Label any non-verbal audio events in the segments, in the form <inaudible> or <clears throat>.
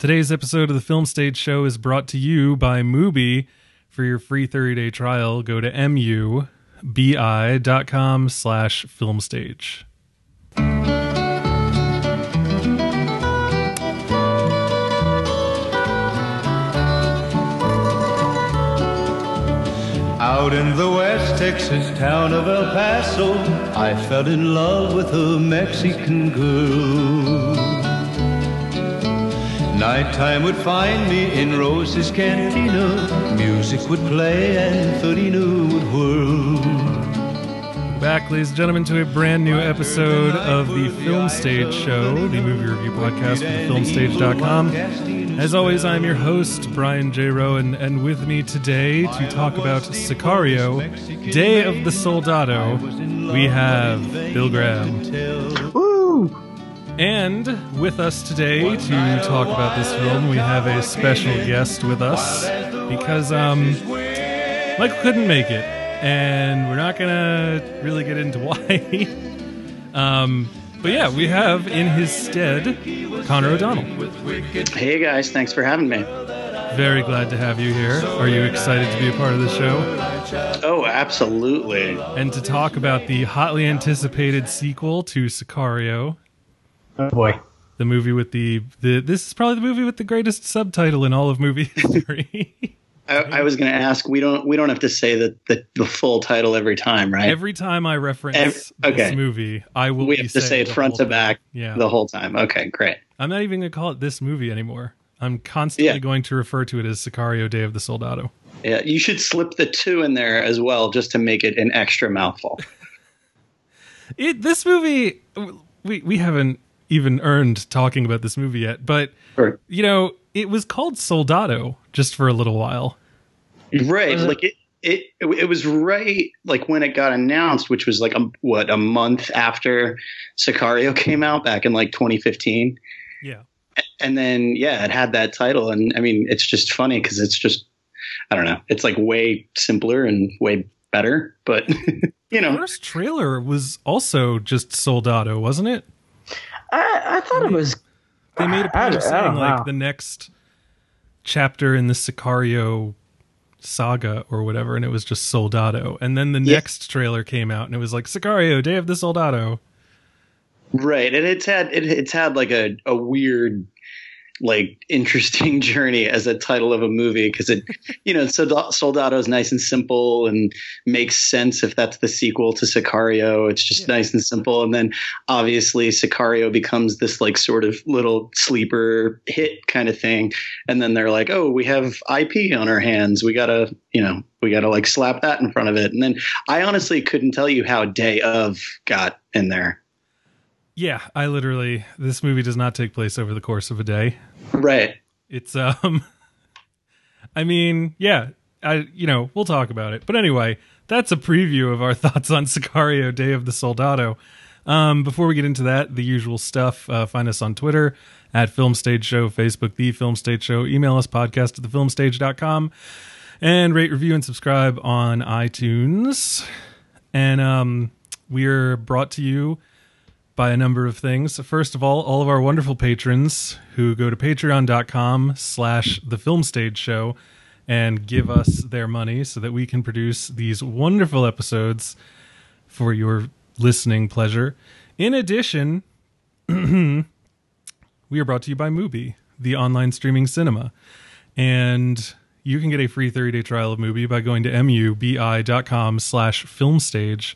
Today's episode of the Film Stage Show is brought to you by Mubi. For your free 30-day trial, go to mubi.com slash filmstage. Out in the West Texas town of El Paso, I fell in love with a Mexican girl. Nighttime would find me in Rose's Cantina. Music would play and Felina would whirl. Back, ladies and gentlemen, to a brand new episode of the Film Stage Show, the movie review podcast from filmstage.com. As always, I'm your host, Brian J. Rowan, and with me today to talk about Sicario, Day of the Soldado, we have Bill Graham. Woo! And with us today to talk about this film, we have a special guest with us because um, Michael couldn't make it, and we're not gonna really get into <laughs> why. um, but yeah, we have in his stead Connor O'Donnell. Hey guys, thanks for having me. Very glad to have you here. Are you excited to be a part of the show Oh, absolutely. and to talk about the hotly anticipated sequel to Sicario? Oh boy. The movie with the, the this is probably the movie with the greatest subtitle in all of movie <laughs> history. I, I was going to ask. We don't. We don't have to say the, the the full title every time, right? Every time I reference Ev- this movie, I will we be have to say it front whole to thing. back Yeah. the whole time. Okay, great. I'm not even going to call it this movie anymore. I'm constantly Yeah. going to refer to it as Sicario Day of the Soldado. Yeah, you should slip the two in there as well, just to make it an extra mouthful. <laughs> It this movie we we haven't even earned talking about this movie yet, but Sure. you know, it was called Soldado just for a little while. Right, Was it- like it, it. It was right, like when it got announced, which was like a, what a month after Sicario came out back in like 2015. Yeah. and then yeah it had that title and i mean it's just funny because it's just i don't know it's like way simpler and way better but <laughs> you The know first trailer was also just Soldado, wasn't it? I, I thought it was. They made a point of saying like know. the next chapter in the Sicario saga or whatever, and it was just Soldado. And then the Yeah. next trailer came out and it was like Sicario, Day of the Soldado. right and it's had it, it's had like a, a weird like interesting <laughs> journey as a title of a movie because it <laughs> you know Solda- soldado is nice and simple and makes sense if that's the sequel to sicario. It's just Yeah. nice and simple. And then obviously sicario becomes this like sort of little sleeper hit kind of thing. And then they're like oh we have ip on our hands. We gotta you know we gotta like slap that in front of it. And then i honestly couldn't tell you how day of got in there Yeah, I literally this movie does not take place over the course of a day. right It's um <laughs> I mean, yeah, I you know, we'll talk about it. But anyway, that's a preview of our <laughs> thoughts on Sicario Day of the Soldado. Um before we get into that, the usual stuff, uh, find us on Twitter at Film Stage Show, Facebook The Film Stage Show, email us podcast at thefilmstage.com and rate, review and subscribe on iTunes. And um we're brought to you by a number of things. First of all, all of our wonderful patrons who go to patreon.com slash the film stage show and give us their money so that we can produce these wonderful episodes for your listening pleasure. In addition, <clears throat> we are brought to you by Mubi, the online streaming cinema. And you can get a free 30-day trial of Mubi by going to mubi.com slash filmstage.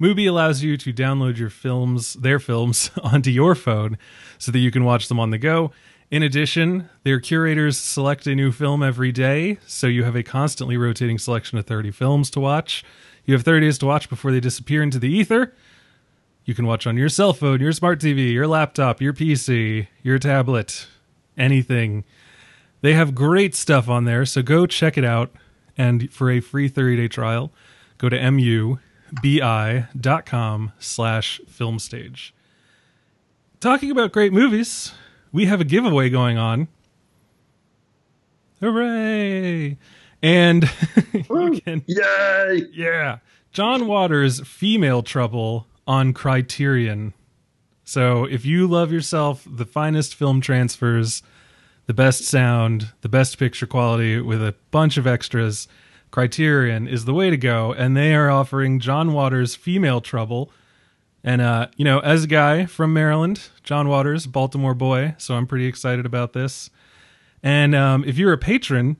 Mubi allows you to download your films, their films, <laughs> onto your phone so that you can watch them on the go. In addition, their curators select a new film every day, so you have a constantly rotating selection of 30 films to watch. You have 30 days to watch before they disappear into the ether. You can watch on your cell phone, your smart TV, your laptop, your PC, your tablet, anything. They have great stuff on there, so go check it out. And for a free 30-day trial, go to mubi.com slash filmstage. Talking about great movies, we have a giveaway going on. Hooray! And <laughs> you can Yay! yeah. John Waters' Female Trouble on Criterion. So if you love yourself the finest film transfers the best sound, the best picture quality with a bunch of extras, Criterion is the way to go. And they are offering John Waters Female Trouble. And, uh, you know, as a guy from Maryland, John Waters, Baltimore boy, so I'm pretty excited about this. And um, if you're a patron,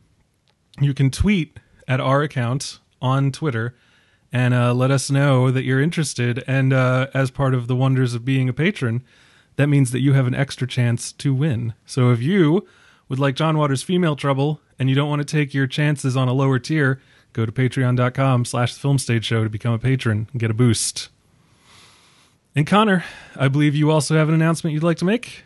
you can tweet at our account on Twitter and uh, let us know that you're interested. And uh, as part of the wonders of being a patron, that means that you have an extra chance to win. So if you would like John Waters' Female Trouble and you don't want to take your chances on a lower tier, go to patreon.com slash show to become a patron and get a boost. And Connor, I believe you also have an announcement you'd like to make.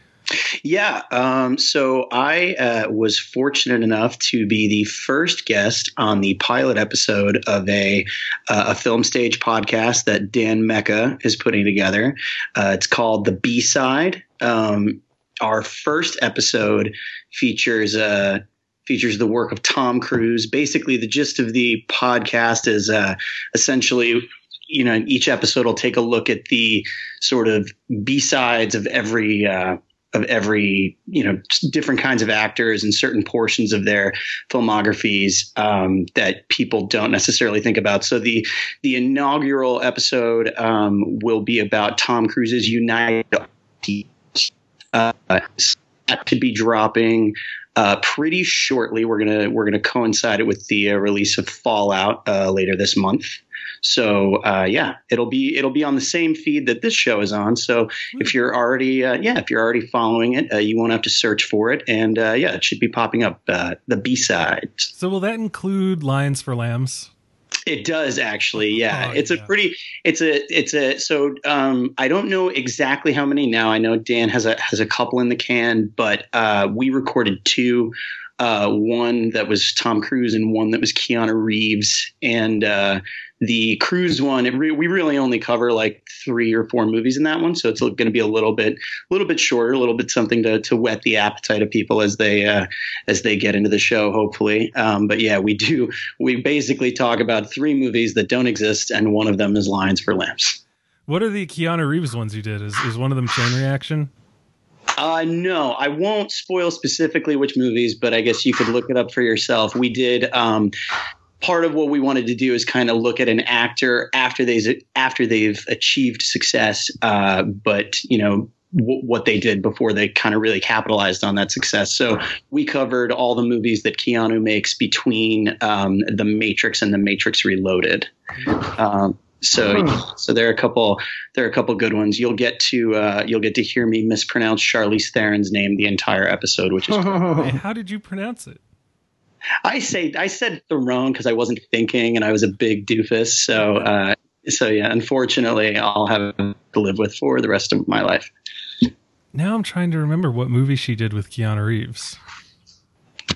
Yeah. Um, so I uh, was fortunate enough to be the first guest on the pilot episode of a uh, a film stage podcast that Dan Mecca is putting together. Uh, it's called the B Side. Um, our first episode features uh, features the work of Tom Cruise. Basically, the gist of the podcast is uh, essentially you know each episode will take a look at the sort of b sides of every uh, of every you know different kinds of actors and certain portions of their filmographies um, that people don't necessarily think about. So the the inaugural episode um, will be about Tom Cruise's United. Uh, could be dropping uh, pretty shortly. We're gonna we're gonna coincide it with the uh, release of Fallout uh, later this month. So uh, yeah, it'll be it'll be on the same feed that this show is on. So if you're already uh, yeah if you're already following it, uh, you won't have to search for it, and uh, yeah, it should be popping up uh, the B sides. So will that include Lions for Lambs? It does actually, yeah. Oh, it's yeah. a pretty, it's a, it's a. So um, I don't know exactly how many now. I know Dan has a has a couple in the can, but uh, we recorded two. Uh, one that was Tom Cruise and one that was Keanu Reeves. And uh, the Cruise one, re- we really only cover like three or four movies in that one, so it's going to be a little bit, a little bit shorter, a little bit something to to whet the appetite of people as they uh, as they get into the show, hopefully. Um, but yeah, we do. We basically talk about three movies that don't exist, and one of them is Lions for Lambs. What are the Keanu Reeves ones you did? Is is one of them Chain Reaction? Uh, no, I won't spoil specifically which movies, but I guess you could look it up for yourself. We did. Um, part of what we wanted to do is kind of look at an actor after they've after they've achieved success, uh, but you know w- what they did before they kind of really capitalized on that success. So we covered all the movies that Keanu makes between um, The Matrix and The Matrix Reloaded. Um, so, so there are a couple, there are a couple good ones. You'll get to, uh, you'll get to hear me mispronounce Charlize Theron's name the entire episode, which is <laughs> Hey, how did you pronounce it? I say I said Theron because I wasn't thinking and I was a big doofus. So uh, so yeah, unfortunately, I'll have to live with for the rest of my life. Now I'm trying to remember what movie she did with Keanu Reeves.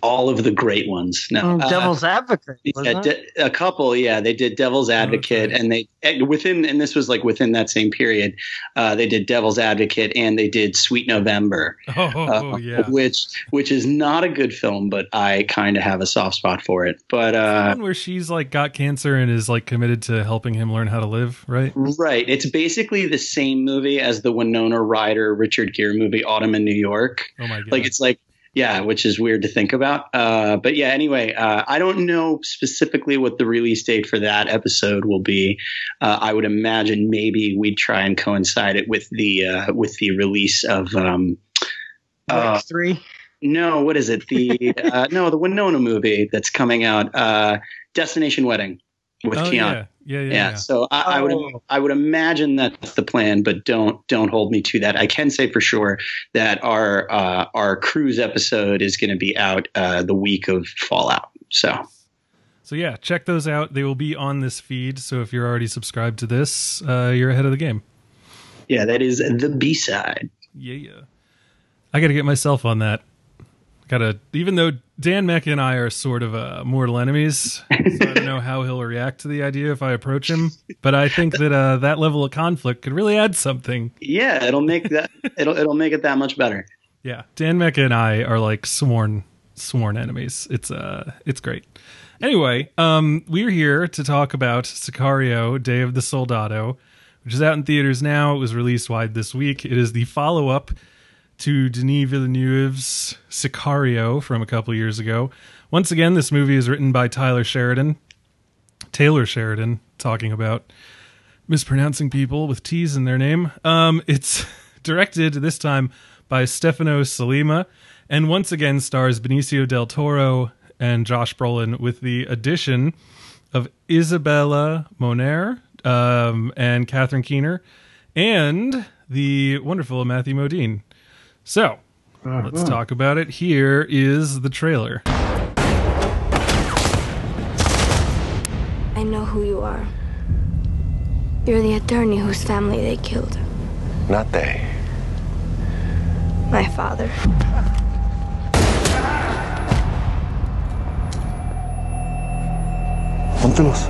All of the great ones. No, Oh, uh, Devil's Advocate. yeah, de- a couple. Yeah, they did Devil's Advocate, Okay. and they and within and this was like within that same period. Uh, they did Devil's Advocate, and they did Sweet November. <laughs> Oh, uh, yeah. which which is not a good film, but I kind of have a soft spot for it. But uh, one where she's like got cancer and is like committed to helping him learn how to live, right? Right. It's basically the same movie as the Winona Ryder Richard Gere movie Autumn in New York. Oh my god. Like it's like yeah, which is weird to think about. Uh, but yeah, anyway, uh, I don't know specifically what the release date for that episode will be. Uh, I would imagine maybe we'd try and coincide it with the uh, with the release of um, uh, three. no, what is it? The uh, no, the Winona movie that's coming out, uh, Destination Wedding with oh, Keanu. yeah. Yeah, yeah, Yeah, yeah. so I, I would Oh. I would imagine that's the plan, but don't don't hold me to that. I can say for sure that our uh, our cruise episode is going to be out uh, the week of Fallout. So So yeah, check those out. They will be on this feed. So if you're already subscribed to this, uh, you're ahead of the game. yeah, that is the B side. Yeah, yeah. I got to get myself on that. Got to, even though Dan Mecca and I are sort of uh, mortal enemies, so I don't know how he'll react to the idea if I approach him. But I think that uh, that level of conflict could really add something. Yeah, it'll make that it'll it'll make it that much better. Yeah, Dan Mecca and I are like sworn sworn enemies. It's uh, it's great. Anyway, um, we're here to talk about Sicario: Day of the Soldado, which is out in theaters now. It was released wide this week. It is the follow up to Denis Villeneuve's Sicario from a couple years ago. Once again, this movie is written by Tyler Sheridan, Taylor Sheridan, talking about mispronouncing people with T's in their name. Um, it's <laughs> directed this time by Stefano Sollima and once again stars Benicio del Toro and Josh Brolin with the addition of Isabella Moner um, and Catherine Keener and the wonderful Matthew Modine. So let's uh-huh. talk about it. Here is the trailer. I know who you are. You're the attorney whose family they killed. Not they. My father. Póntelos.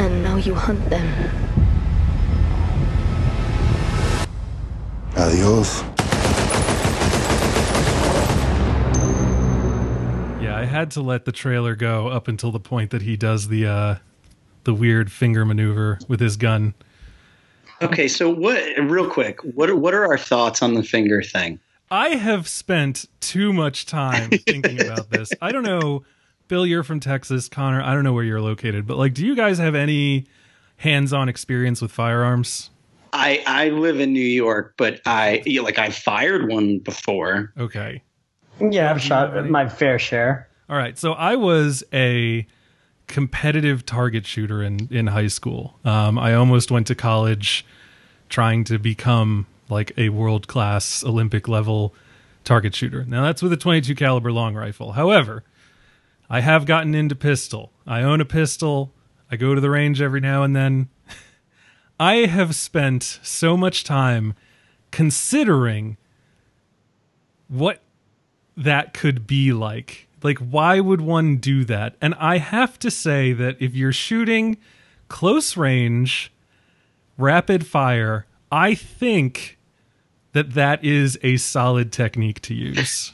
And now you hunt them. Adios. Yeah, I had to let the trailer go up until the point that he does the uh, the weird finger maneuver with his gun. Okay, so what? Real quick, what are, what are our thoughts on the finger thing? I have spent too much time <laughs> thinking about this. I don't know, Bill, you're from Texas. Connor, I don't know where you're located, but like, do you guys have any hands-on experience with firearms? I I live in New York, but I yeah, like I fired one before. Okay. Yeah, I've shot my fair share. All right. So I was a competitive target shooter in, in high school. Um, I almost went to college trying to become like a world class Olympic level target shooter. Now that's with a 22 caliber long rifle. However, I have gotten into pistol. I own a pistol. I go to the range every now and then. I have spent so much time considering what that could be like. Like, why would one do that? And I have to say that if you're shooting close range, rapid fire, I think that that is a solid technique to use.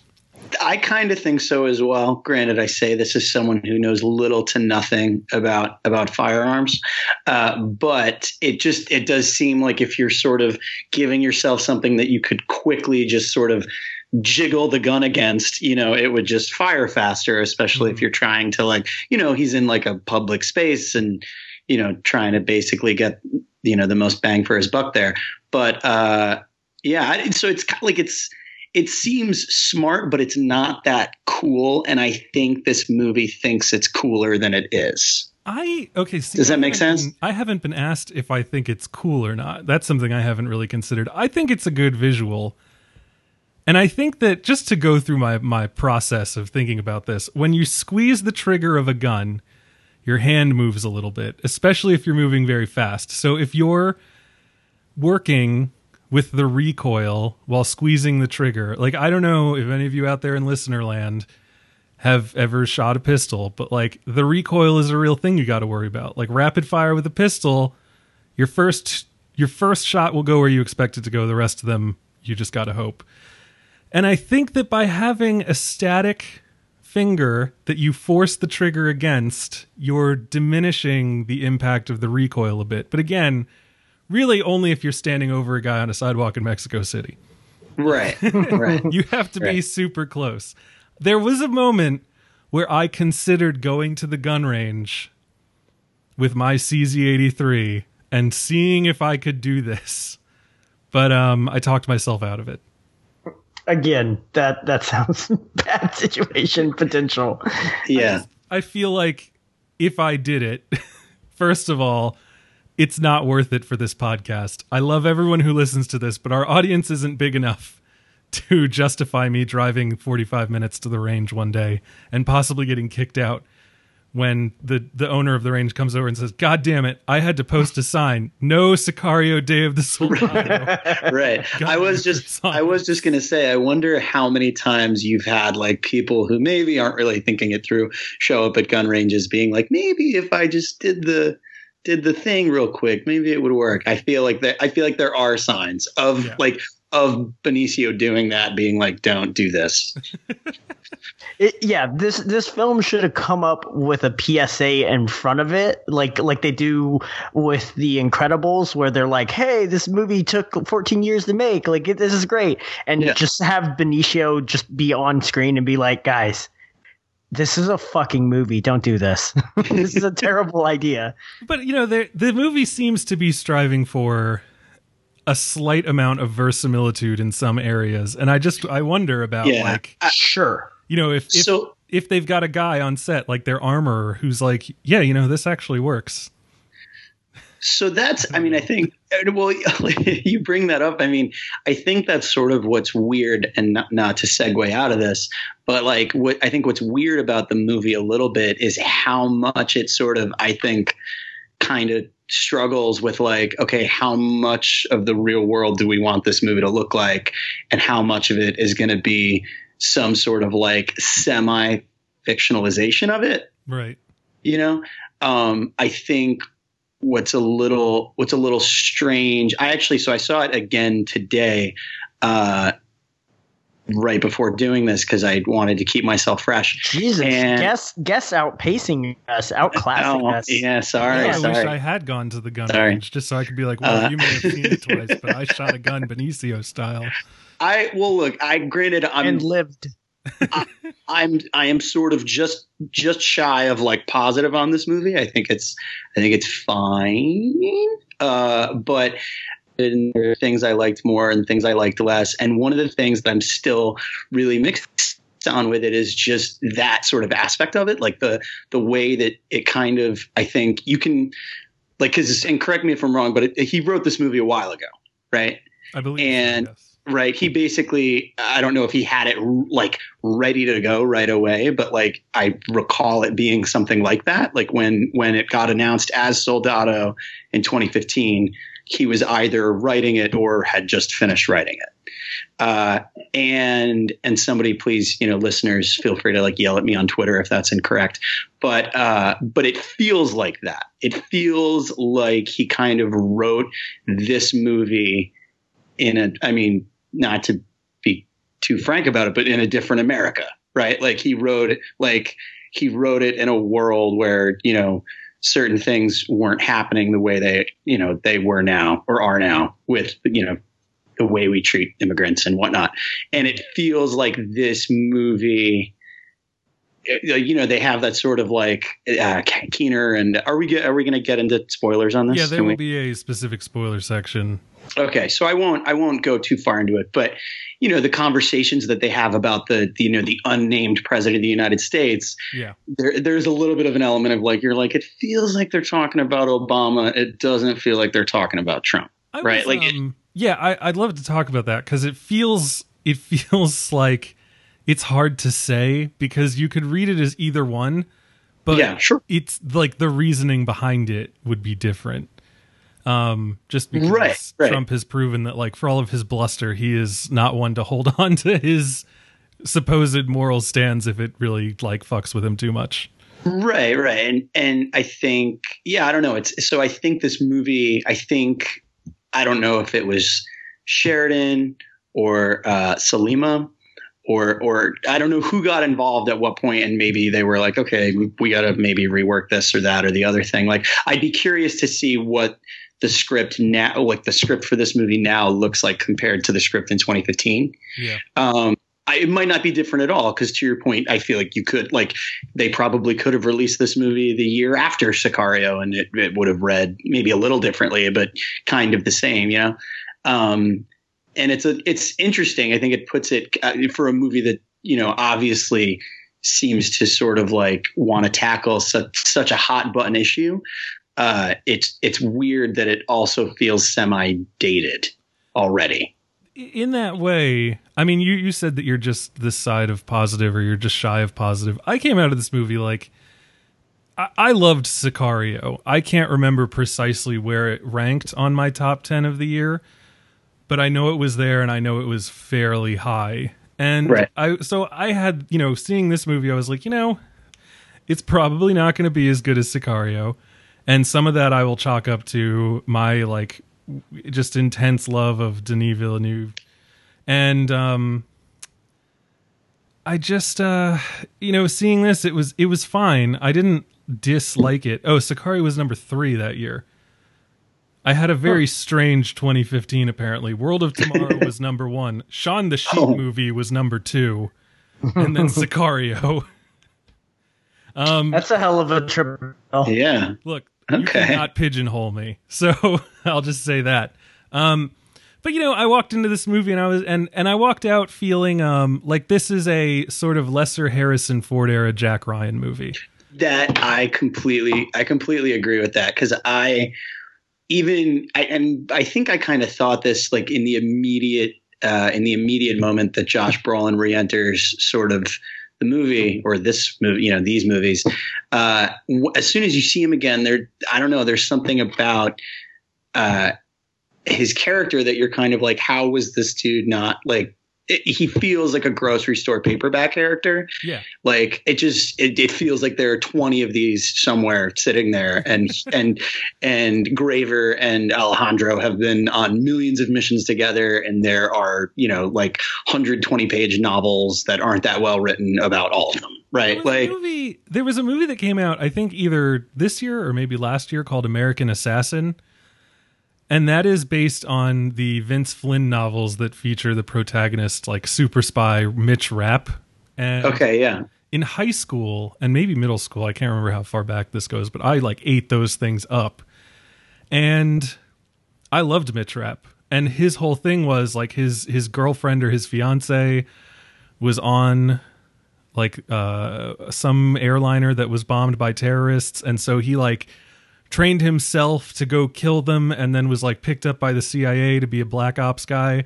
I kind of think so as well. Granted, I say this as someone who knows little to nothing about about firearms, uh, but it just it does seem like if you're sort of giving yourself something that you could quickly just sort of jiggle the gun against, you know, it would just fire faster. Especially if you're trying to like, you know, he's in like a public space and you know trying to basically get you know the most bang for his buck there. But uh, yeah, so it's kind of like it's it seems smart, but it's not that cool. And I think this movie thinks it's cooler than it is. I okay. See, Does that make sense? been- I haven't been asked if I think it's cool or not. That's something I haven't really considered. I think it's a good visual, and I think that just to go through my my process of thinking about this, when you squeeze the trigger of a gun, your hand moves a little bit, especially if you're moving very fast. So if you're working with the recoil while squeezing the trigger, like I don't know if any of you out there in listener land have ever shot a pistol, but like the recoil is a real thing you got to worry about. Like rapid fire with a pistol, your first your first shot will go where you expect it to go. The rest of them you just got to hope. And I think that by having a static finger that you force the trigger against, you're diminishing the impact of the recoil a bit. But again, really only if you're standing over a guy on a sidewalk in Mexico City. Right. Right. <laughs> You have to be super close. There was a moment where I considered going to the gun range with my CZ83 and seeing if I could do this. But um I talked myself out of it. Again, that that sounds <laughs> bad situation potential. yeah. I feel like if I did it, <laughs> first of all, it's not worth it for this podcast. I love everyone who listens to this, but our audience isn't big enough to justify me driving 45 minutes to the range one day and possibly getting kicked out when the the owner of the range comes over and says, "God damn it, I had to post a sign: No Sicario Day of the Soldado." <laughs> Right. I was just I was just gonna say, I wonder how many times you've had like people who maybe aren't really thinking it through show up at gun ranges being like, maybe if I just did the did the thing real quick, maybe it would work. I feel like that I feel like there are signs of Yeah. like of Benicio doing that, being like, "Don't do this." <laughs> It, yeah, this this film should have come up with a PSA in front of it, like like they do with The Incredibles, where they're like, "Hey, this movie took 14 years to make. Like, it, this is great," and Yeah. just have Benicio just be on screen and be like, "Guys, this is a fucking movie. Don't do this. <laughs> this is a terrible idea." But you know, the the movie seems to be striving for a slight amount of verisimilitude in some areas, and I just I wonder about Yeah. like Sure. you know if if, So- if they've got a guy on set like their armorer who's like, yeah, you know, this actually works. So that's, I mean, I think, well, <laughs> you bring that up. I mean, I think that's sort of what's weird, and not, not to segue out of this, but like what I think what's weird about the movie a little bit is how much it sort of, I think, kind of struggles with like, okay, how much of the real world do we want this movie to look like, and how much of it is going to be some sort of like semi fictionalization of it Right. you know um i think what's a little what's a little strange i actually so i saw it again today uh right before doing this because i wanted to keep myself fresh Jesus, And- guess guess outpacing us, outclassing oh, us. yeah sorry Yeah, I wish I had gone to the gun Sorry. range just so I could be like, well, Uh, you may have seen it <laughs> twice, but I shot a gun Benicio style. i well look i granted i'm and lived. I'm i am sort of just just shy of like positive on this movie i think it's i think it's fine uh but and there are things i liked more and things i liked less and one of the things that i'm still really mixed on with it is just that sort of aspect of it like the the way that it kind of i think you can like because and correct me if i'm wrong but it, he wrote this movie a while ago right I believe. so, And- yes. Right. He basically i don't know if he had it like ready to go right away but like i recall it being something like that. Like when when it got announced as soldado in 2015 he was either writing it or had just finished writing it. Uh, and and somebody please you know listeners feel free to like yell at me on twitter if that's incorrect. But uh, but it feels like that. It feels like he kind of wrote this movie in a i mean not to be too frank about it but in a different america right like he wrote it like he wrote it in a world where you know certain things weren't happening the way they you know they were now or are now with you know the way we treat immigrants and whatnot and it feels like this movie uh, you know they have that sort of like uh, Keener and are we get, are we going to get into spoilers on this? Yeah, there Can will we- be a specific spoiler section. Okay, so I won't I won't go too far into it, but you know the conversations that they have about the, the you know the unnamed president of the United States, Yeah. there there's a little bit of an element of like you're like it feels like they're talking about Obama, it doesn't feel like they're talking about Trump. I Right, was, like it- um, yeah, I, I'd love to talk about that because it feels it <laughs> feels like it's hard to say because you could read it as either one, but Yeah, sure. it's like the reasoning behind it would be different. Um, just because Right, right. Trump has proven that, like, for all of his bluster, he is not one to hold <laughs> on to his supposed moral stands if it really like fucks with him too much. Right, right. And and I think yeah, I don't know. It's so I think this movie, I think I don't know if it was Sheridan or uh Sollima or or I don't know who got involved at what point and maybe they were like, okay, we, we got to maybe rework this or that or the other thing. Like I'd be curious to see what the script now like the script for this movie now looks like compared to the script in 2015 Yeah. um, I, it might not be different at all because to your point, I feel like you could like they probably could have released this movie the year after Sicario, and it, it would have read maybe a little differently, but kind of the same, you know. Um, and it's a it's interesting. I think it puts it uh, for a movie that you know obviously seems to sort of like want to tackle such such a hot button issue. Uh, it's it's weird that it also feels semi dated already. in that way, I mean, you you said that you're just this side of positive, or you're just shy of positive. I came out of this movie like I, I loved Sicario. I can't remember precisely where it ranked on my top ten of the year, but I know it was there, and I know it was fairly high. And Right. I so I had you know seeing this movie, I was like, you know, it's probably not going to be as good as Sicario, and some of that I will chalk up to my like just intense love of Denis Villeneuve. and um, I just uh, you know seeing this it was it was fine. I didn't dislike it. Oh, Sicario was number three that year. I had a very strange 2015. Apparently, World of Tomorrow <laughs> was number one. Shaun the Sheep Oh. movie was number two, <laughs> and then Sicario. <laughs> That's a hell of a trip. Oh, Yeah. Look, you Okay. cannot pigeonhole me. <laughs> So I'll just say that. Um, but you know, I walked into this movie and I was and and I walked out feeling um like this is a sort of lesser Harrison Ford era Jack Ryan movie. that I completely I completely agree with that because I even I, and I think I kind of thought this like in the immediate uh, in the immediate moment that Josh Brolin re-enters sort of the movie or this movie you know these movies uh, as soon as you see him again there I don't know there's something about uh, his character that you're kind of like how was this dude not like it, he feels like a grocery store paperback character Yeah. like it just it, it feels like there are 20 of these somewhere sitting there and <laughs> and and graver and alejandro have been on millions of missions together and there are you know like 120 page novels that aren't that well written about all of them right There like movie, there was a movie that came out, I think either this year or maybe last year called American Assassin. And that is based on the Vince Flynn novels that feature the protagonist, like super spy Mitch Rapp. And okay yeah in high school and maybe middle school, I can't remember how far back this goes, but I like ate those things up. And I loved Mitch Rapp. And his whole thing was like his his girlfriend or his fiance was on like uh some airliner that was bombed by terrorists and so he like trained himself to go kill them and then was like picked up by the CIA to be a black ops guy.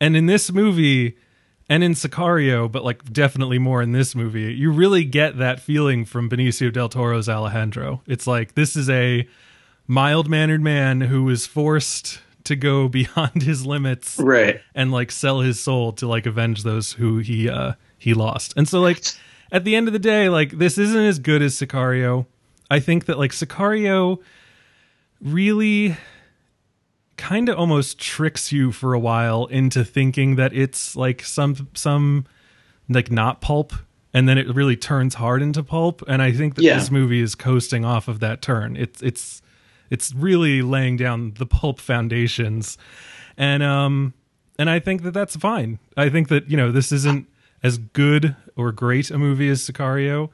And in this movie and in Sicario, but like definitely more in this movie, you really get that feeling from Benicio del Toro's Alejandro. It's like this is a mild mannered man who was forced to go <laughs> beyond his limits right and like sell his soul to like avenge those who he uh he lost. And so like at the end of the day, like this isn't as good as Sicario. I think that like Sicario really kind of almost tricks you for a while into thinking that it's like some some like not pulp and then it really turns hard into pulp and I think that Yeah. this movie is coasting off of that turn. It's it's it's really laying down the pulp foundations and um and I think that that's fine. I think that you know this isn't as good or great a movie as Sicario,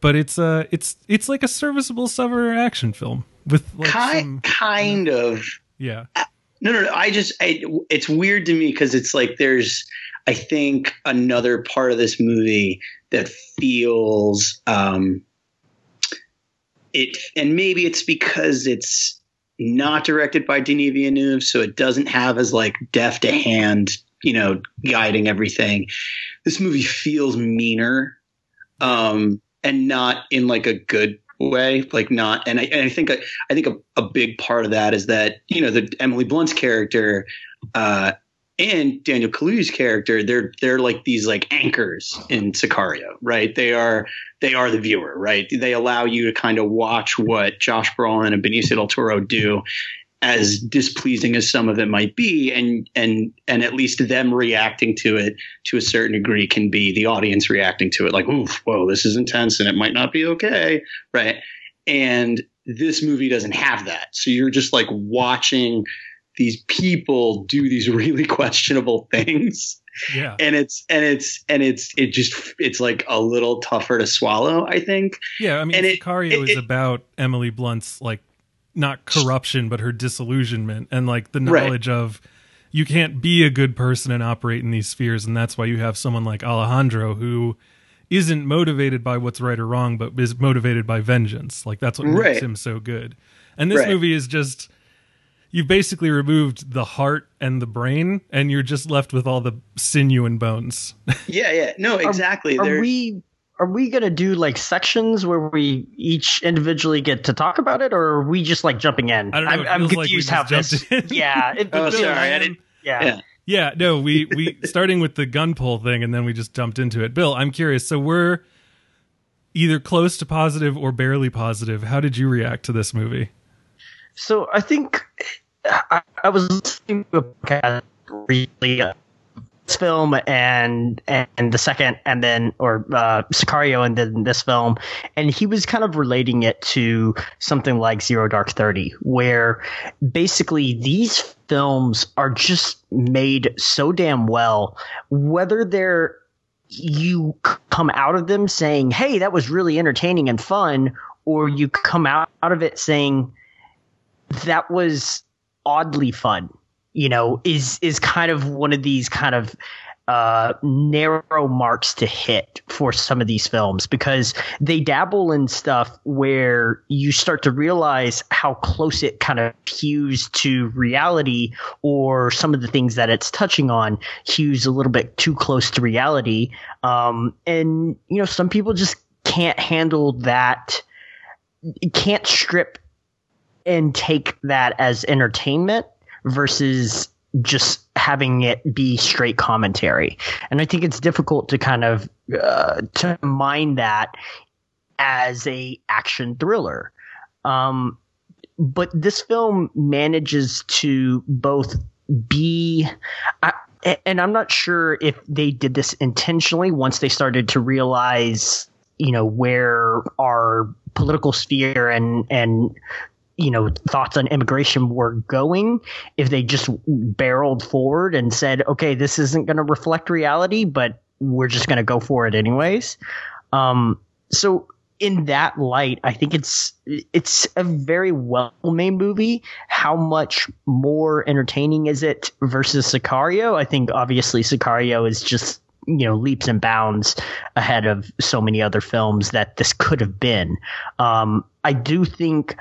but it's uh it's it's like a serviceable summer action film with like kind some kind of yeah No, no, no. I just, I, it's weird to me because it's like there's, I think, another part of this movie that feels, um, it, and maybe it's because it's not directed by Denis Villeneuve, so it doesn't have as like deft a hand, you know, guiding everything. This movie feels meaner, um, and not in like a good way, like not. And I, and I think, I think a, a big part of that is that you know the Emily Blunt's character uh, and Daniel Kaluuya's character they're they're like these like anchors in Sicario, right? They are they are the viewer, right? They allow you to kind of watch what Josh Brolin and Benicio del Toro do. As displeasing as some of it might be, and and and at least them reacting to it to a certain degree can be the audience reacting to it, like, "Oof, whoa, this is intense, and it might not be okay," right? And this movie doesn't have that. So you're just like watching these people do these <laughs> really questionable things. yeah And it's and it's and it's it just it's like a little tougher to swallow, I think. yeah. I mean, and it- Sicario it- is it- about Emily Blunt's like not corruption, but her disillusionment and like the Right. knowledge of you can't be a good person and operate in these spheres, and that's why you have someone like Alejandro who isn't motivated by what's right or wrong, but is motivated by vengeance. Like that's what makes him so good. And this Right. movie is just you've basically removed the heart and the brain, and you're just left with all the sinew and bones. <laughs> Yeah, yeah. No, exactly. Are There- we are we gonna do like sections where we each individually get to talk about it, or are we just like jumping in? I don't know, I'm, I'm feels like confused how this. in. <laughs> Yeah. It, <laughs> Oh, sorry, I didn't- Yeah. yeah. Yeah, no, we <laughs> we starting with the gun pull thing and then we just jumped into it. Bill, I'm curious. So we're either close to positive or barely positive. How did you react to this movie? So I think I, I was listening to a podcast recently, uh, film and and the second and then or uh, Sicario and then this film, and he was kind of relating it to something like Zero Dark Thirty, where basically these films are just made so damn well, whether they're you come out of them saying, "Hey, that was really entertaining and fun," or you come out, out of it saying, "That was oddly fun." You know, is is kind of one of these kind of uh, narrow marks to hit for some of these films because they dabble in stuff where you start to realize how close it kind of hews to reality or some of the things that it's touching on hews a little bit too close to reality. Um, and, you know, some people just can't handle that, can't strip and take that as entertainment versus just having it be straight commentary. And I think it's difficult to kind of uh, to mind that as a action thriller. Um, but this film manages to both be. I, and I'm not sure if they did this intentionally once they started to realize, you know, where our political sphere and and you know thoughts on immigration were going if they just barreled forward and said okay this isn't going to reflect reality but we're just going to go for it anyways. Um, so in that light i think it's it's a very well made movie. How much more entertaining is it versus sicario? I think obviously sicario is just you know leaps and bounds ahead of so many other films that this could have been. Um, i do think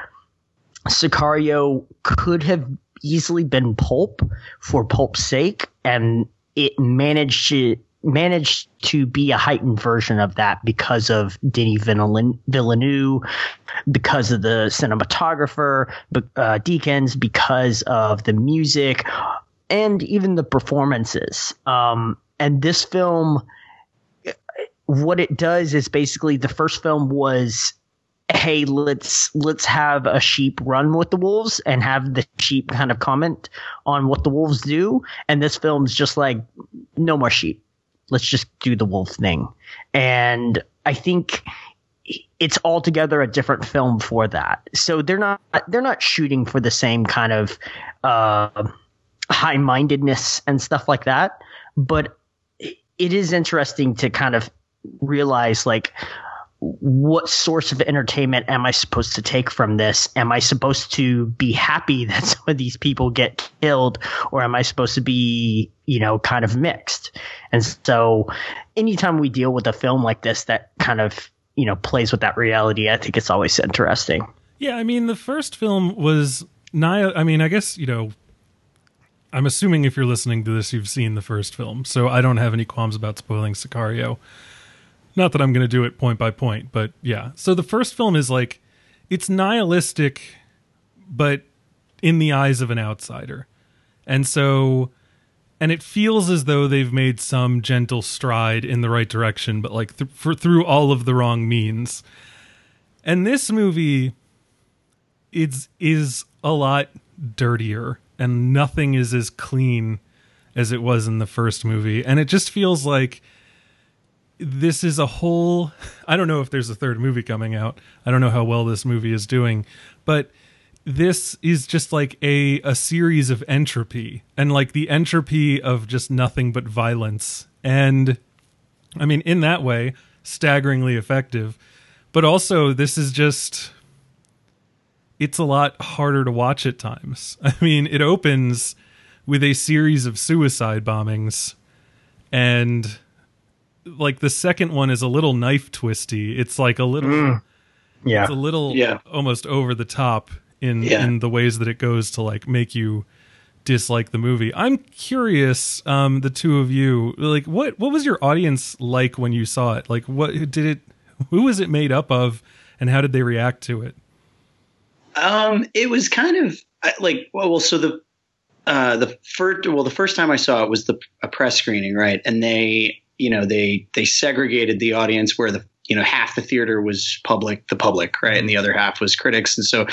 Sicario could have easily been pulp for pulp's sake, and it managed to managed to be a heightened version of that because of Denis Villeneuve, because of the cinematographer, uh, Deakins, because of the music, and even the performances. Um, and this film, what it does is basically the first film was hey let's let's have a sheep run with the wolves and have the sheep kind of comment on what the wolves do. And this film's just like no more sheep. Let's just do the wolf thing. And i think it's altogether a different film for that. So they're not they're not shooting for the same kind of uh, high mindedness and stuff like that. But it is interesting to kind of realize like what source of entertainment am I supposed to take from this? Am I supposed to be happy <laughs> that some of these people get killed, or am I supposed to be, you know, kind of mixed? And so, anytime we deal with a film like this that kind of, you know, plays with that reality, I think it's always interesting. Yeah, I mean, the first film was Nia. I mean, I guess you know. I'm assuming if you're listening to this, you've seen the first film, so I don't have any qualms about spoiling Sicario. Not that I'm going to do it point by point, but yeah. So the first film is like it's nihilistic but in the eyes of an outsider. And so and it feels as though they've made some gentle stride in the right direction, but like th- for, through all of the wrong means. And this movie is is a lot dirtier and nothing is as clean as it was in the first movie. And it just feels like this is a whole <laughs> I don't know if there's a third movie coming out. I don't know how well this movie is doing, but this is just like a a series of entropy and like the entropy of just nothing but violence. And I mean in that way staggeringly effective. But also this is just it's a lot harder to watch at times. <laughs> I mean, it opens with a series of suicide bombings and like the second one is a little knife twisty. It's like a little, mm. yeah, it's a little, yeah. almost over the top in Yeah. in the ways that it goes to like make you dislike the movie. I'm curious, um, the two of you, like, what what was your audience like when you saw it? Like, what did it? Who was it made up of, and how did they react to it? Um, it was kind of like well, well so the uh, the first well the first time I saw it was the a press screening, right? And they you know they they segregated the audience where the you know half the theater was public, the public, right, and the other half was critics, and so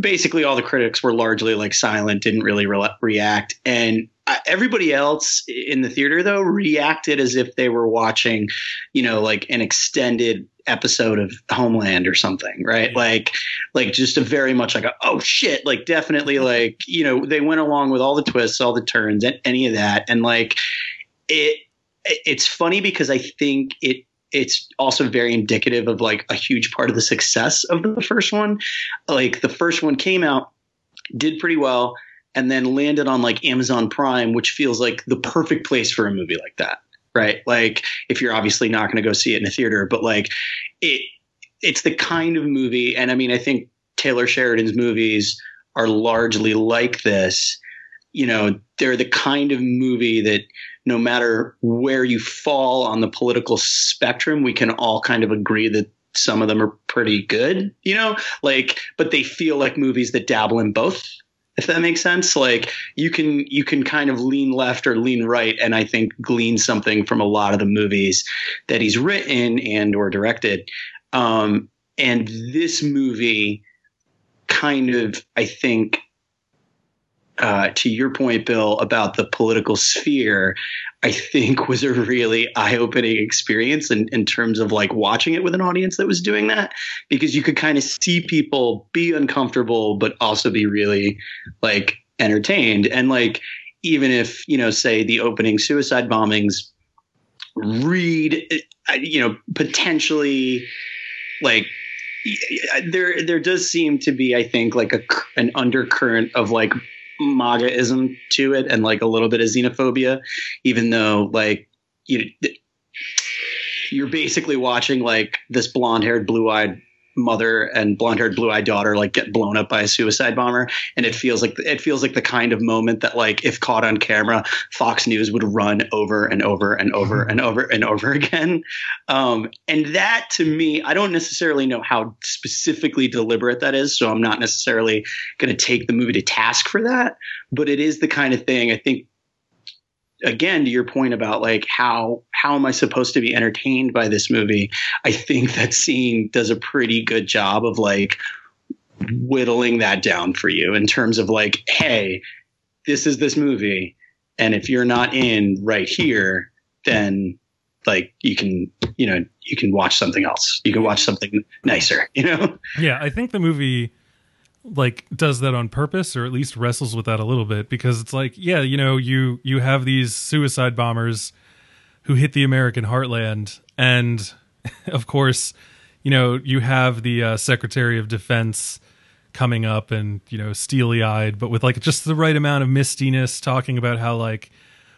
basically all the critics were largely like silent, didn't really re- react, and uh, everybody else in the theater though reacted as if they were watching, you know, like an extended episode of Homeland or something, right? Like, like just a very much like a oh shit, like definitely like you know they went along with all the twists, all the turns, any of that, and like it. It's funny because I think it it's also very indicative of like a huge part of the success of the first one. Like the first one came out, did pretty well, and then landed on like Amazon Prime, which feels like the perfect place for a movie like that. Right. Like if you're obviously not going to go see it in a theater, but like it, it's the kind of movie. And I mean, I think Taylor Sheridan's movies are largely like this. You know, they're the kind of movie that no matter where you fall on the political spectrum, we can all kind of agree that some of them are pretty good, you know, like, but they feel like movies that dabble in both. If that makes sense, like you can you can kind of lean left or lean right, and I think glean something from a lot of the movies that he's written and or directed. Um, and this movie kind of, I think, uh, to your point, Bill, about the political sphere, I think was a really eye opening experience in, in terms of like watching it with an audience that was doing that because you could kind of see people be uncomfortable, but also be really like entertained. And like, even if, you know, say the opening suicide bombings read, uh, you know, potentially like there there does seem to be i think like a an undercurrent of like MAGAism to it and like a little bit of xenophobia, even though like you you're basically watching like this blonde haired, blue eyed mother and blonde haired blue eyed daughter like get blown up by a suicide bomber. And it feels like it feels like the kind of moment that like if caught on camera fox news would run over and over and over and over and over <laughs> again. Um, and that to me i don't necessarily know how specifically deliberate that is so i'm not necessarily going to take the movie to task for that but it is the kind of thing i think again to your point about like how how am I supposed to be entertained by this movie? I think that scene does a pretty good job of like whittling that down for you in terms of like, hey, this is this movie, and if you're not in right here, then like you can you know you can watch something else. You can watch something nicer. <laughs> You know? Yeah, I think the movie like does that on purpose or at least wrestles with that a little bit because it's like yeah you know you you have these suicide bombers who hit the american heartland and <laughs> of course you know you have the uh, secretary of defense coming up and you know steely eyed but with like just the right amount of mistiness talking about how like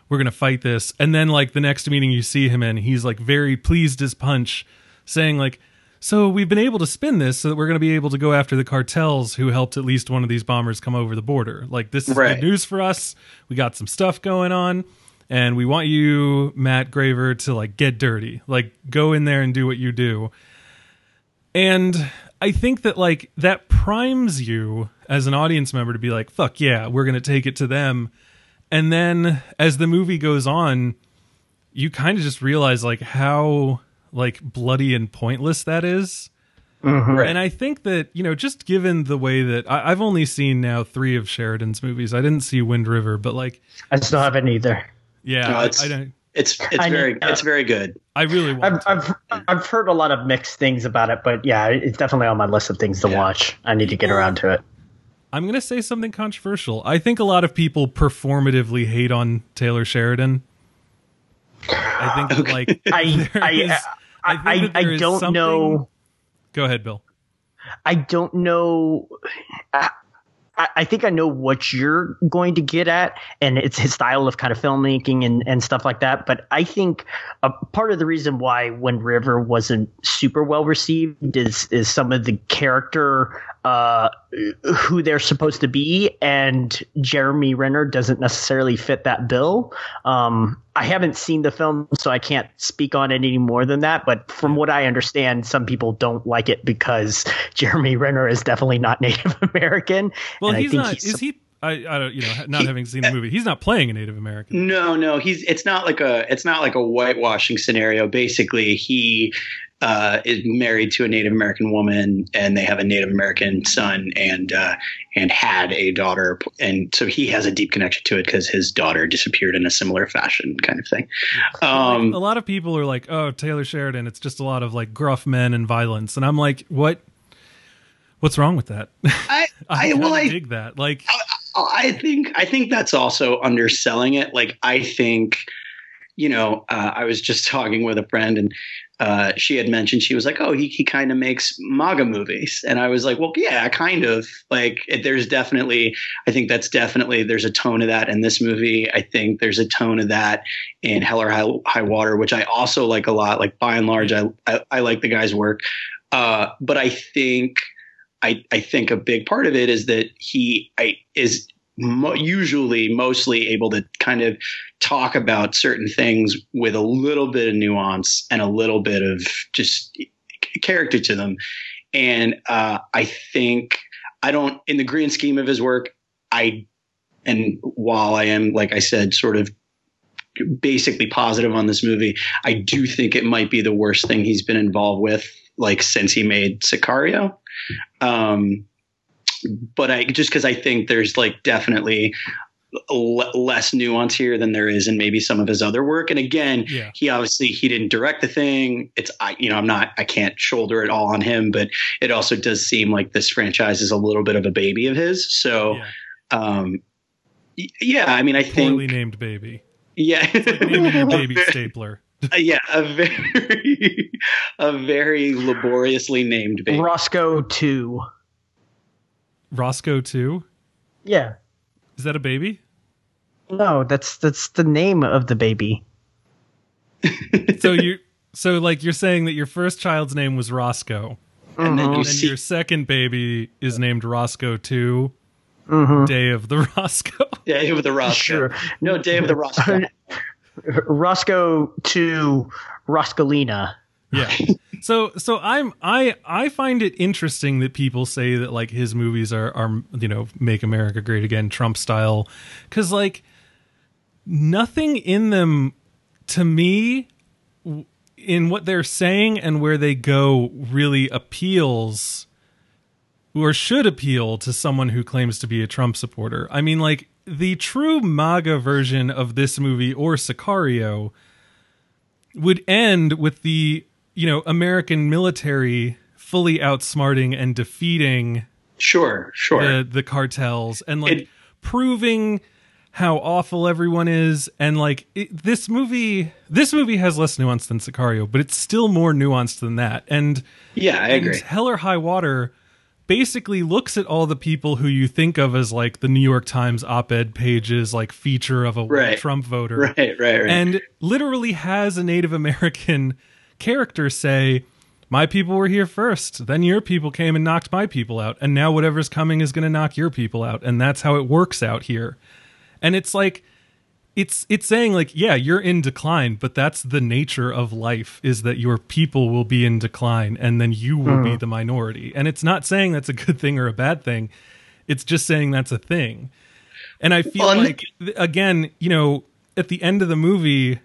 we're gonna fight this. And then like the next meeting you see him in he's like very pleased as punch saying like so we've been able to spin this so that we're going to be able to go after the cartels who helped at least one of these bombers come over the border. Like this is Right. good news for us. We got some stuff going on and we want you Matt Graver to like get dirty. Like go in there and do what you do. And I think that like that primes you as an audience member to be like, fuck yeah, we're going to take it to them. And then as the movie goes on, you kind of just realize like how like bloody and pointless that is. Mm-hmm. And I think that, you know, just given the way that I, I've only seen now three of Sheridan's movies. I didn't see Wind River, but like, I still haven't either. yeah, No, it's- I don't, It's it's I very know. it's very good. I really want I've, to. I've I've heard a lot of mixed things about it, but yeah, it's definitely on my list of things to watch. I need to get around to it. I'm going to say something controversial. I think a lot of people performatively hate on Taylor Sheridan. I think <laughs> that, like I I is- uh, I, I, I, don't something- know. Go ahead, Bill. I don't know. I, I think I know what you're going to get at, and it's his style of kind of filmmaking and, and stuff like that. But I think a part of the reason why Wind River wasn't super well received is is some of the character uh, who they're supposed to be, and Jeremy Renner doesn't necessarily fit that bill. Um, I haven't seen the film, so I can't speak on it any more than that. But from what I understand, some people don't like it because <laughs> Jeremy Renner is definitely not <laughs> Native American. Well, and I he's think not. is he? I, I don't. You know, not having seen the movie, he's not playing a Native American. No, no, he's it's not like a it's not like a whitewashing scenario. Basically, he uh, is married to a Native American woman, and they have a Native American son, and uh, and had a daughter, and so he has a deep connection to it because his daughter disappeared in a similar fashion, kind of thing. Um, a lot of people are like, "Oh, Taylor Sheridan, it's just a lot of like gruff men and violence," and I'm like, "What? What's wrong with that?" I, <laughs> I, I, well, I, dig that. Like, I think I think that's also underselling it. Like I think, you know, uh, I was just talking with a friend and uh, she had mentioned she was like, "Oh, he he kind of makes MAGA movies," and I was like, "Well, yeah, kind of. Like, it, there's definitely, I think that's definitely there's a tone of that in this movie. I think there's a tone of that in Hell or High, High Water, which I also like a lot. Like by and large, I I, I like the guy's work, uh, but I think I, I think a big part of it is that he I, is mo- usually mostly able to kind of talk about certain things with a little bit of nuance and a little bit of just character to them. And uh, I think I don't, in the grand scheme of his work, I, and while I am, like I said, sort of basically positive on this movie, I do think it might be the worst thing he's been involved with, like since he made Sicario. Um, but I just because I think there's like definitely l- less nuance here than there is in maybe some of his other work. And again, Yeah. he obviously he didn't direct the thing. It's I you know I'm not I can't shoulder it all on him, but it also does seem like this franchise is a little bit of a baby of his. So yeah, um, yeah, I mean I think poorly named baby, yeah, naming <laughs> baby stapler. Uh, yeah, a very <laughs> a very laboriously named baby. Roscoe two. Roscoe too. Yeah. Is that a baby? No, that's that's the name of the baby. <laughs> So you, so like you're saying that your first child's name was Roscoe, and then you and then see your second baby is named Roscoe too. Mm-hmm. Day of the <laughs> Roscoe. Day of the Roscoe. Sure. No, Day of the Roscoe. <laughs> Roscoe to Roscolina. Yeah. <laughs> So so I'm I I find it interesting that people say that like his movies are are you know make America great again Trump style cuz like nothing in them to me in what they're saying and where they go really appeals or should appeal to someone who claims to be a Trump supporter. I mean like the true MAGA version of this movie or Sicario would end with the you know American military fully outsmarting and defeating Sure, sure. the the cartels and like It- proving how awful everyone is and like it, this movie this movie has less nuance than Sicario but it's still more nuanced than that and yeah, I agree. Hell or High Water basically looks at all the people who you think of as like the New York Times op-ed pages like feature of a Right. Trump voter Right, right, right. and literally has a Native American character say, My people were here first, then your people came and knocked my people out, and now whatever's coming is going to knock your people out. And that's how it works out here. And it's like, it's it's saying like yeah you're in decline but that's the nature of life is that your people will be in decline and then you will be hmm. the minority and it's not saying that's a good thing or a bad thing it's just saying that's a thing and i feel like again you know at the end of the movie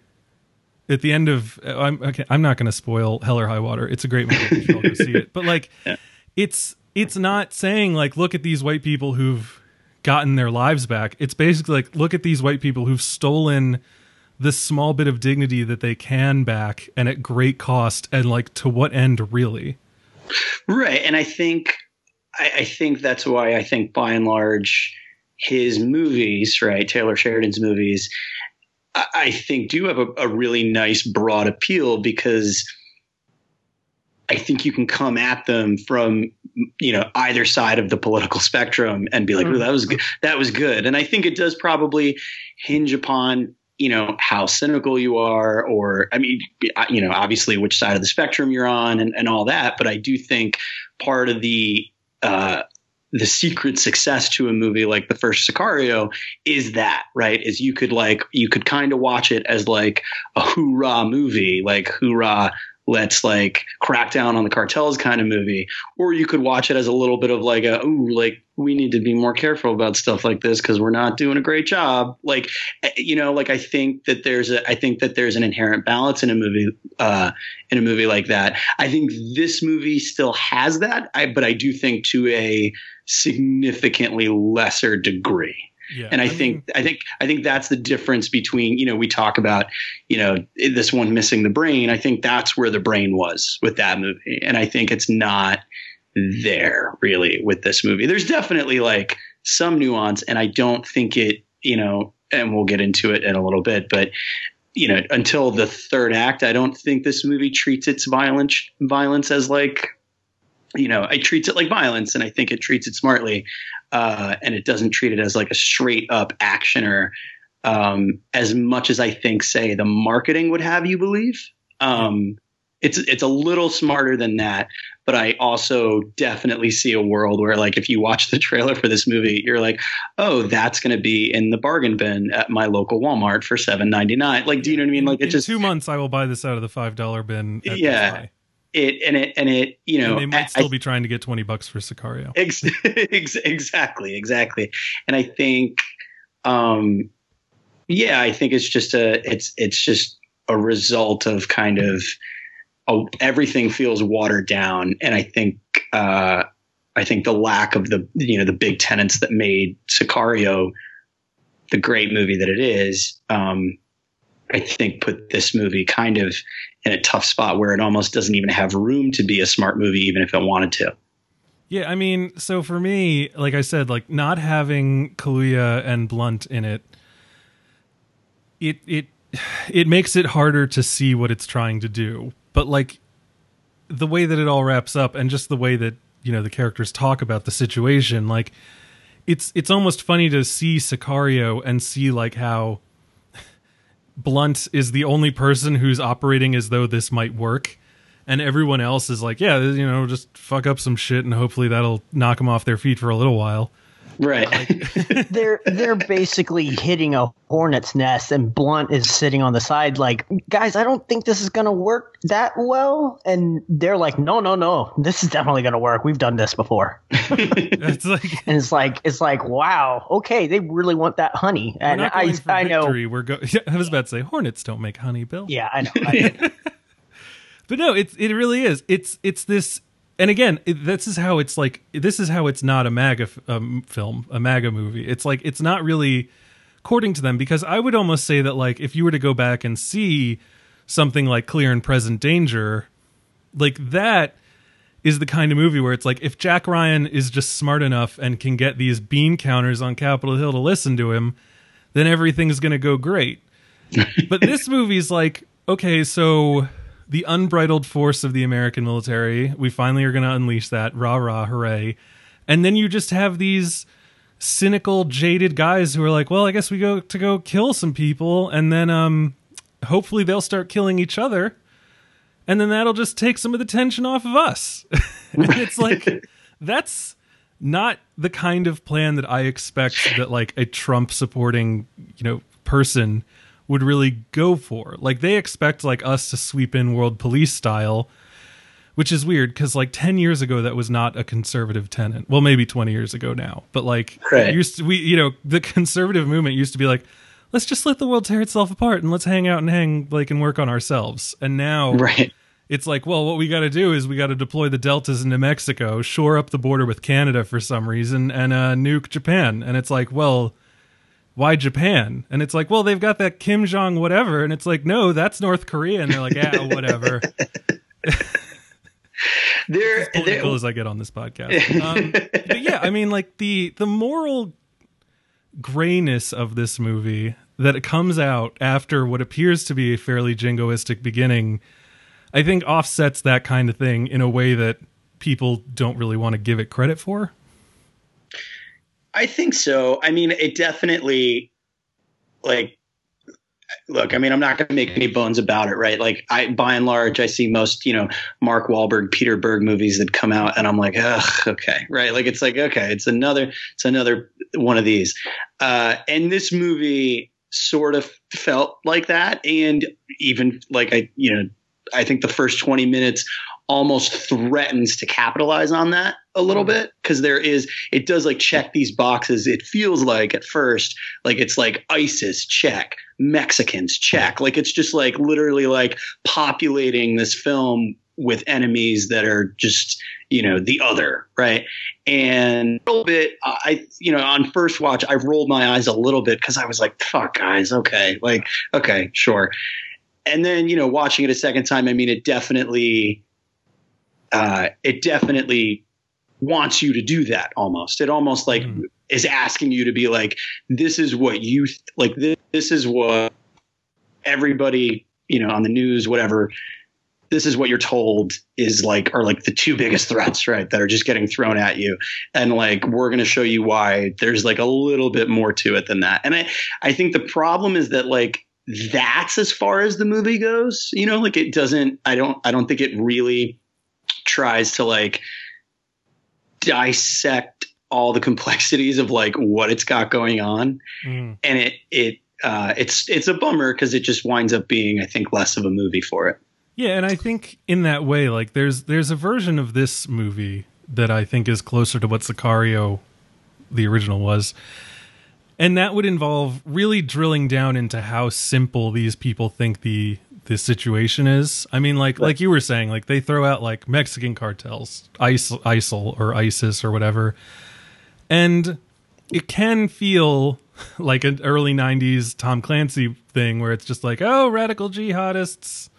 at the end of uh, I'm okay. I'm not going to spoil Hell or High Water. It's a great movie. You should all go see it. But like, <laughs> it's it's not saying like look at these white people who've gotten their lives back. It's basically like look at these white people who've stolen this small bit of dignity that they can back and at great cost and like to what end really? Right, and I think I, I think that's why I think by and large his movies, right, Taylor Sheridan's movies, I, think do have a, a really nice broad appeal because I think you can come at them from you know either side of the political spectrum and be like, "Oh, that was good. that was good," and I think it does probably hinge upon you know how cynical you are or i mean you know obviously which side of the spectrum you're on and, and all that but i do think part of the uh the secret success to a movie like the first sicario is that right is you could like you could kind of watch it as like a hoorah movie like hoorah let's like crack down on the cartels kind of movie, or you could watch it as a little bit of like a ooh, like we need to be more careful about stuff like this because we're not doing a great job. Like, eh, you know, like I think that there's a, I think that there's an inherent balance in a movie, uh, in a movie like that. I think this movie still has that, I, but I do think to a significantly lesser degree. Yeah, And I, I think mean- I think I think that's the difference between you know we talk about you know this one missing the brain. I think that's where the brain was with that movie, and I think it's not there really with this movie. There's definitely like some nuance, and I don't think it you know, and we'll get into it in a little bit, but you know, until the third act, I don't think this movie treats its violence violence as like you know, it treats it like violence, and I think it treats it smartly, uh, and it doesn't treat it as like a straight up actioner, um, as much as I think, say, the marketing would have you believe. Um, it's it's a little smarter than that, but I also definitely see a world where, like, if you watch the trailer for this movie, you're like, oh, that's going to be in the bargain bin at my local Walmart for seven ninety nine. Like, do you know what I mean? Like, it in just two months, I will buy this out of the five dollar bin. Yeah. It and it and it you know and they might I- still I- be trying to get twenty bucks for Sicario. Ex- <laughs> ex- exactly, exactly. And I think, um, yeah, I think it's just a, it's, it's just a result of kind of, oh, everything feels watered down. And I think, uh, I think the lack of the, you know, the big tenants that made Sicario the great movie that it is, um, I think put this movie kind of in a tough spot where it almost doesn't even have room to be a smart movie, even if it wanted to. Yeah, I mean, so for me, like I said, like not having Kaluuya and Blunt in it, it it it makes it harder to see what it's trying to do. But like the way that it all wraps up, and just the way that you know the characters talk about the situation, like it's it's almost funny to see Sicario and see like how Blunt is the only person who's operating as though this might work and everyone else is like, yeah, you know, just fuck up some shit and hopefully that'll knock them off their feet for a little while. Right. <laughs> they're they're basically hitting a hornet's nest and blunt is sitting on the side like guys i don't think this is going to work that well and they're like no no no this is definitely going to work we've done this before <laughs> It's like and it's like it's like wow okay they really want that honey we're and not i going for i know. We're go- <laughs> I was about to say hornets don't make honey, Bill. yeah i know, I know. But no, it's it really is. It's it's this, and again, it, this is how it's like. This is how it's not a MAGA f- um, film, a MAGA movie. It's like it's not really according to them because I would almost say that like if you were to go back and see something like Clear and Present Danger, like that is the kind of movie where it's like if Jack Ryan is just smart enough and can get these bean counters on Capitol Hill to listen to him, then everything's going to go great. <laughs> but this movie's like, okay, so the unbridled force of the American military, we finally are going to unleash that. Rah, rah, hooray. And then you just have these cynical, jaded guys who are like, well, I guess we go to go kill some people. And then um, hopefully they'll start killing each other. And then that'll just take some of the tension off of us. <laughs> and it's like, that's not the kind of plan that I expect that like a Trump supporting, you know, person would really go for. Like they expect like us to sweep in world police style, which is weird because like 10 years ago that was not a conservative tenant. Well, maybe 20 years ago now, but like Right. used to, we you know, the <laughs> conservative movement used to be like let's just let the world tear itself apart and let's hang out and hang like and work on ourselves. And now right. it's like, well, what we got to do is we got to deploy the deltas into Mexico, shore up the border with Canada for some reason, and uh, nuke Japan. And it's like, well, why Japan? And it's like, well, they've got that Kim Jong whatever, and it's like, no, that's North Korea. And they're like, yeah, whatever. <laughs> <laughs> they're as Political as I get on this podcast. Um, but yeah, I mean, like the the moral grayness of this movie that it comes out after what appears to be a fairly jingoistic beginning, I think offsets that kind of thing in a way that people don't really want to give it credit for. I think so. I mean, it definitely like look, I mean, I'm not going to make any bones about it, right? Like I by and large I see most, you know, Mark Wahlberg, Peter Berg movies that come out and I'm like, "Ugh, okay." Right? Like it's like, okay, it's another it's another one of these. Uh and this movie sort of felt like that and even like I, you know, I think the first 20 minutes almost threatens to capitalize on that a little mm-hmm. bit because there is it does like check these boxes. It feels like at first like it's like isis check mexicans check. Like it's just like literally like populating this film with enemies that are just you know the other right? And a little bit i you know on first watch i rolled my eyes a little bit because i was like fuck guys okay like okay sure. And then you know watching it a second time i mean it definitely uh, it definitely wants you to do that almost. It almost like Mhm. is asking you to be like this is what you th- like this, this is what everybody you know on the news whatever this is what you're told is like are like the two <laughs> biggest threats right that are just getting thrown at you. And like we're going to show you why there's like a little bit more to it than that. And i i think the problem is that like that's as far as the movie goes you know like it doesn't i don't i don't think it really tries to like dissect all the <laughs> complexities of like what it's got going on. Mm. and it it uh it's it's a bummer because it just winds up being i think less of a movie for it. Yeah, and I think in that way, like there's there's a version of this movie that I think is closer to what Sicario, the original, was, and that would involve really drilling down into how simple these people think the the situation is. I mean, like like you were saying, like they throw out like Mexican cartels, ISIL, ISIL or ISIS or whatever, and it can feel like an early '90s Tom Clancy thing where it's just like, oh, radical jihadists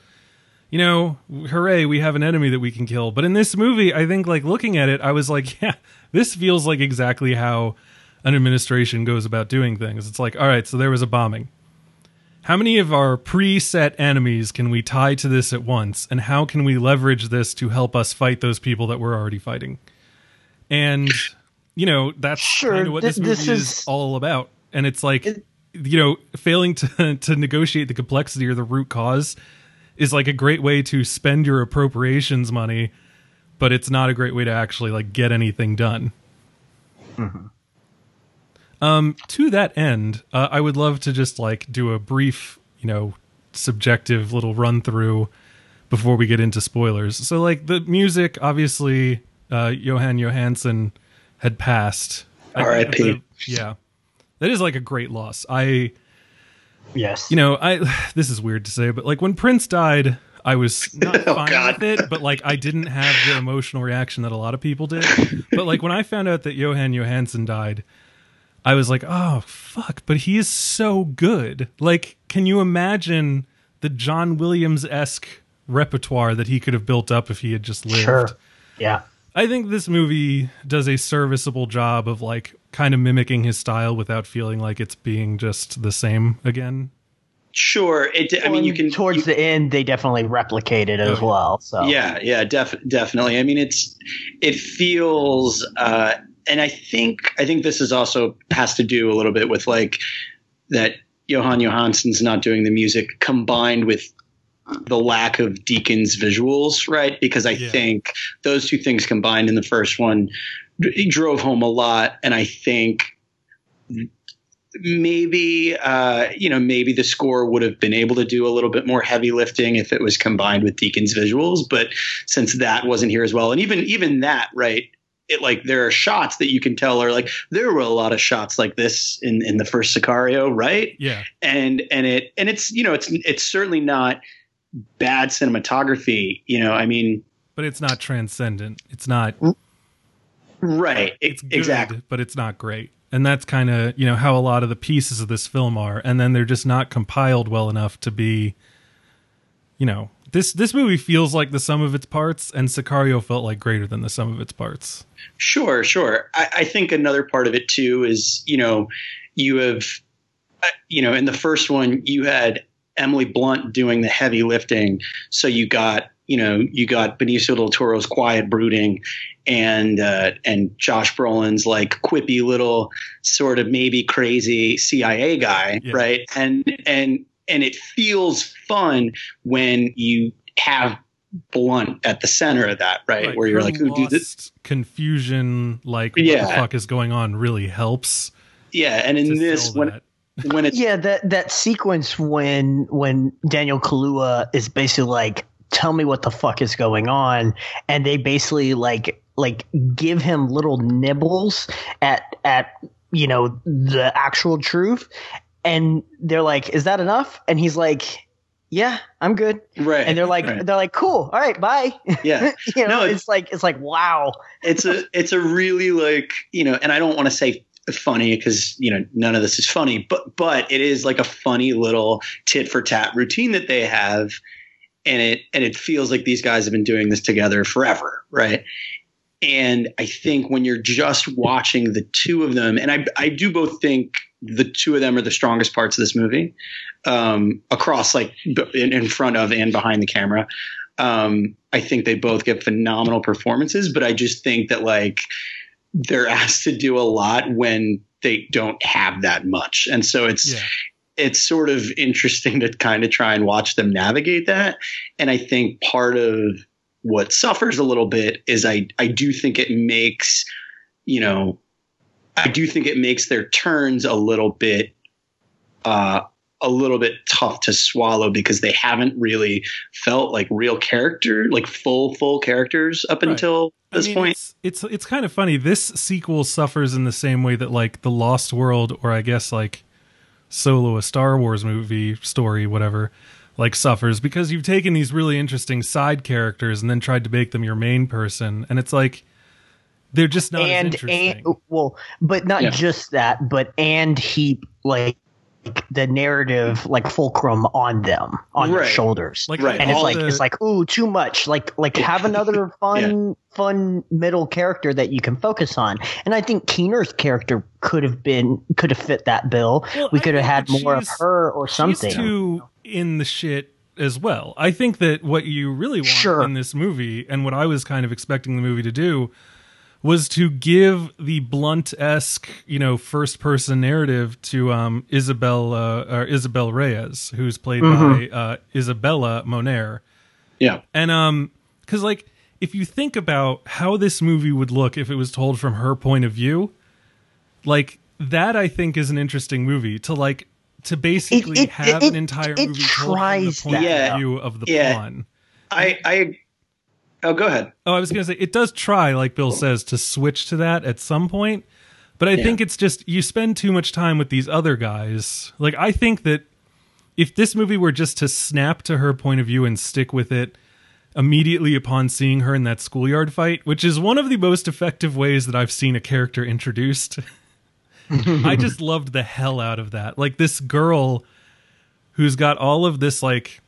you know, hooray, we have an enemy that we can kill. But in this movie, I think like looking at it, I was like, <laughs> yeah, this feels like exactly how an administration goes about doing things. It's like, all right, so there was a bombing. How many of our preset enemies can we tie to this at once? And how can we leverage this to help us fight those people that we're already fighting? And, you know, that's Sure, kind of what thi- this movie this is, is- all about. And it's like, you know, failing to, <laughs> to negotiate the complexity or the root cause is like a great way to spend your appropriations money, but it's not a great way to actually like get anything done. Mm-hmm. Um, to that end, uh, I would love to just like do a brief, you know, subjective little run through before we get into spoilers. So, like the music, obviously, uh, Jóhann Jóhannsson had passed. I R.I.P.. Yeah, that is like a great loss. I Yes. you know, I <sighs> this is weird to say, but like when Prince died, I was <laughs> not Oh, fine God. with it, but like I didn't have the emotional reaction that a lot of people did. <laughs> But like when I found out that Jóhann Jóhannsson died, I was like, "Oh, fuck, but he is so good." Like, can you imagine the John Williams-esque repertoire that he could have built up if he had just lived? Sure. Yeah. I think this movie does a serviceable job of like kind of mimicking his style without feeling like it's being just the same again. sure it i mean you can towards you- the end they definitely replicate it as well. So yeah yeah def- definitely i mean it's it feels uh and i think i think this is also has to do a little bit with like that Jóhann Jóhannsson's not doing the music combined with the lack of Deakins' visuals right because i Yeah. think those two things combined in the first one d- drove home a lot and i think maybe uh, you know maybe the score would have been able to do a little bit more heavy lifting if it was combined with Deakins' visuals, but since that wasn't here as well, and even even that right. It like there are shots that you can tell are like there were a lot of shots like this in in the first Sicario, right? Yeah. and and it and it's you know it's it's certainly not bad cinematography you know i mean but it's not transcendent. It's not. right It's good, exactly but it's not great. And that's kind of you know how a lot of the pieces of this film are, and then they're just not compiled well enough to be. You know, this this movie feels like the sum of its parts, and Sicario felt like greater than the sum of its parts. Sure, sure. I, I think another part of it too is, you know, you have, uh, you know, in the first one, you had Emily Blunt doing the heavy lifting. So you got, you know, you got Benicio del Toro's quiet brooding and, uh, and Josh Brolin's like quippy little sort of maybe crazy CIA guy. Yeah. Right. And, and, and it feels fun when you have Blunt at the center of that, right? Where you're her like, who do this? Confusion, like what the fuck is going on, really helps. Yeah, and in this, when that. when it's yeah, that that sequence when when Daniel Kaluuya is basically like tell me what the fuck is going on and they basically like like give him little nibbles at at you know the actual truth and they're like is that enough and he's like yeah i'm good Right. and they're like right. they're like cool all right bye yeah. <laughs> you know No, it's- it's like it's like wow it's a it's a really like you know and i don't want to say funny because you know none of this is funny but but it is like a funny little tit for tat routine that they have and it and it feels like these guys have been doing this together forever right and i think when you're just watching the two of them and i i do both think the two of them are the strongest parts of this movie um across like b- in, in front of and behind the camera um, I think they both get phenomenal performances, but I just think that like they're <laughs> asked to do a lot when they don't have that much, and so it's Yeah. it's sort of interesting to kind of try and watch them navigate that. And I think part of what suffers a little bit is I I do think it makes you know I do think it makes their turns a little bit uh a little bit tough to swallow because they haven't really felt like real character, like full full characters up Right. until I this mean, point. It's, it's it's kind of funny. This sequel suffers in the same way that like the Lost World, or I guess like Solo, a Star Wars movie story, whatever, like suffers because you've taken these really interesting side characters and then tried to make them your main person, and it's like they're just not as and interesting. and well but not Yeah. just that but and heap like the narrative like fulcrum on them on their shoulders like Right. and it's like the- it's like ooh too much like like have <laughs> another fun fun middle character that you can focus on and i think keener's character could have been could have fit that bill Well, we could have had more of her or something She's too in the shit as well. I think that what you really want Sure. in this movie, and what I was kind of expecting the movie to do, was to give the blunt esque, you know, first person narrative to um, Isabel uh, or Isabel Reyes, who's played Mm-hmm. by uh, Isabella Moner. Yeah. And um cuz like if you think about how this movie would look if it was told from her point of view, like that I think is an interesting movie to like to basically it- have it- an entire it movie told from the point that. of view of the Yeah. pawn. I I oh go ahead. Oh, I was going to say it does try like Bill oh. says to switch to that at some point, but I think it's just you spend too much time with these other guys. Like I think that if this movie were just to snap to her point of view and stick with it immediately upon seeing her in that schoolyard fight, which is one of the most effective ways that I've seen a character introduced. <laughs> I just <laughs> loved the hell out of that. Like this girl who's got all of this like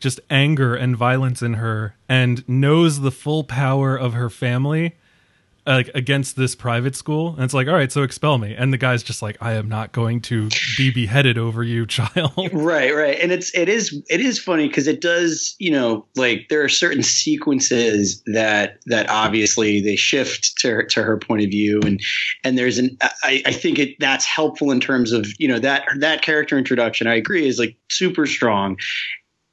just anger and violence in her and knows the full power of her family like against this private school and it's like all right so expel me and the guy's just like i am not going to be beheaded over you <laughs> child Right, right. And it's it is it is funny because it does, you know, like there are certain sequences that that obviously they shift to her, to her point of view and and there's an I, I think it that's helpful in terms of, you know, that that character introduction I agree is like super strong.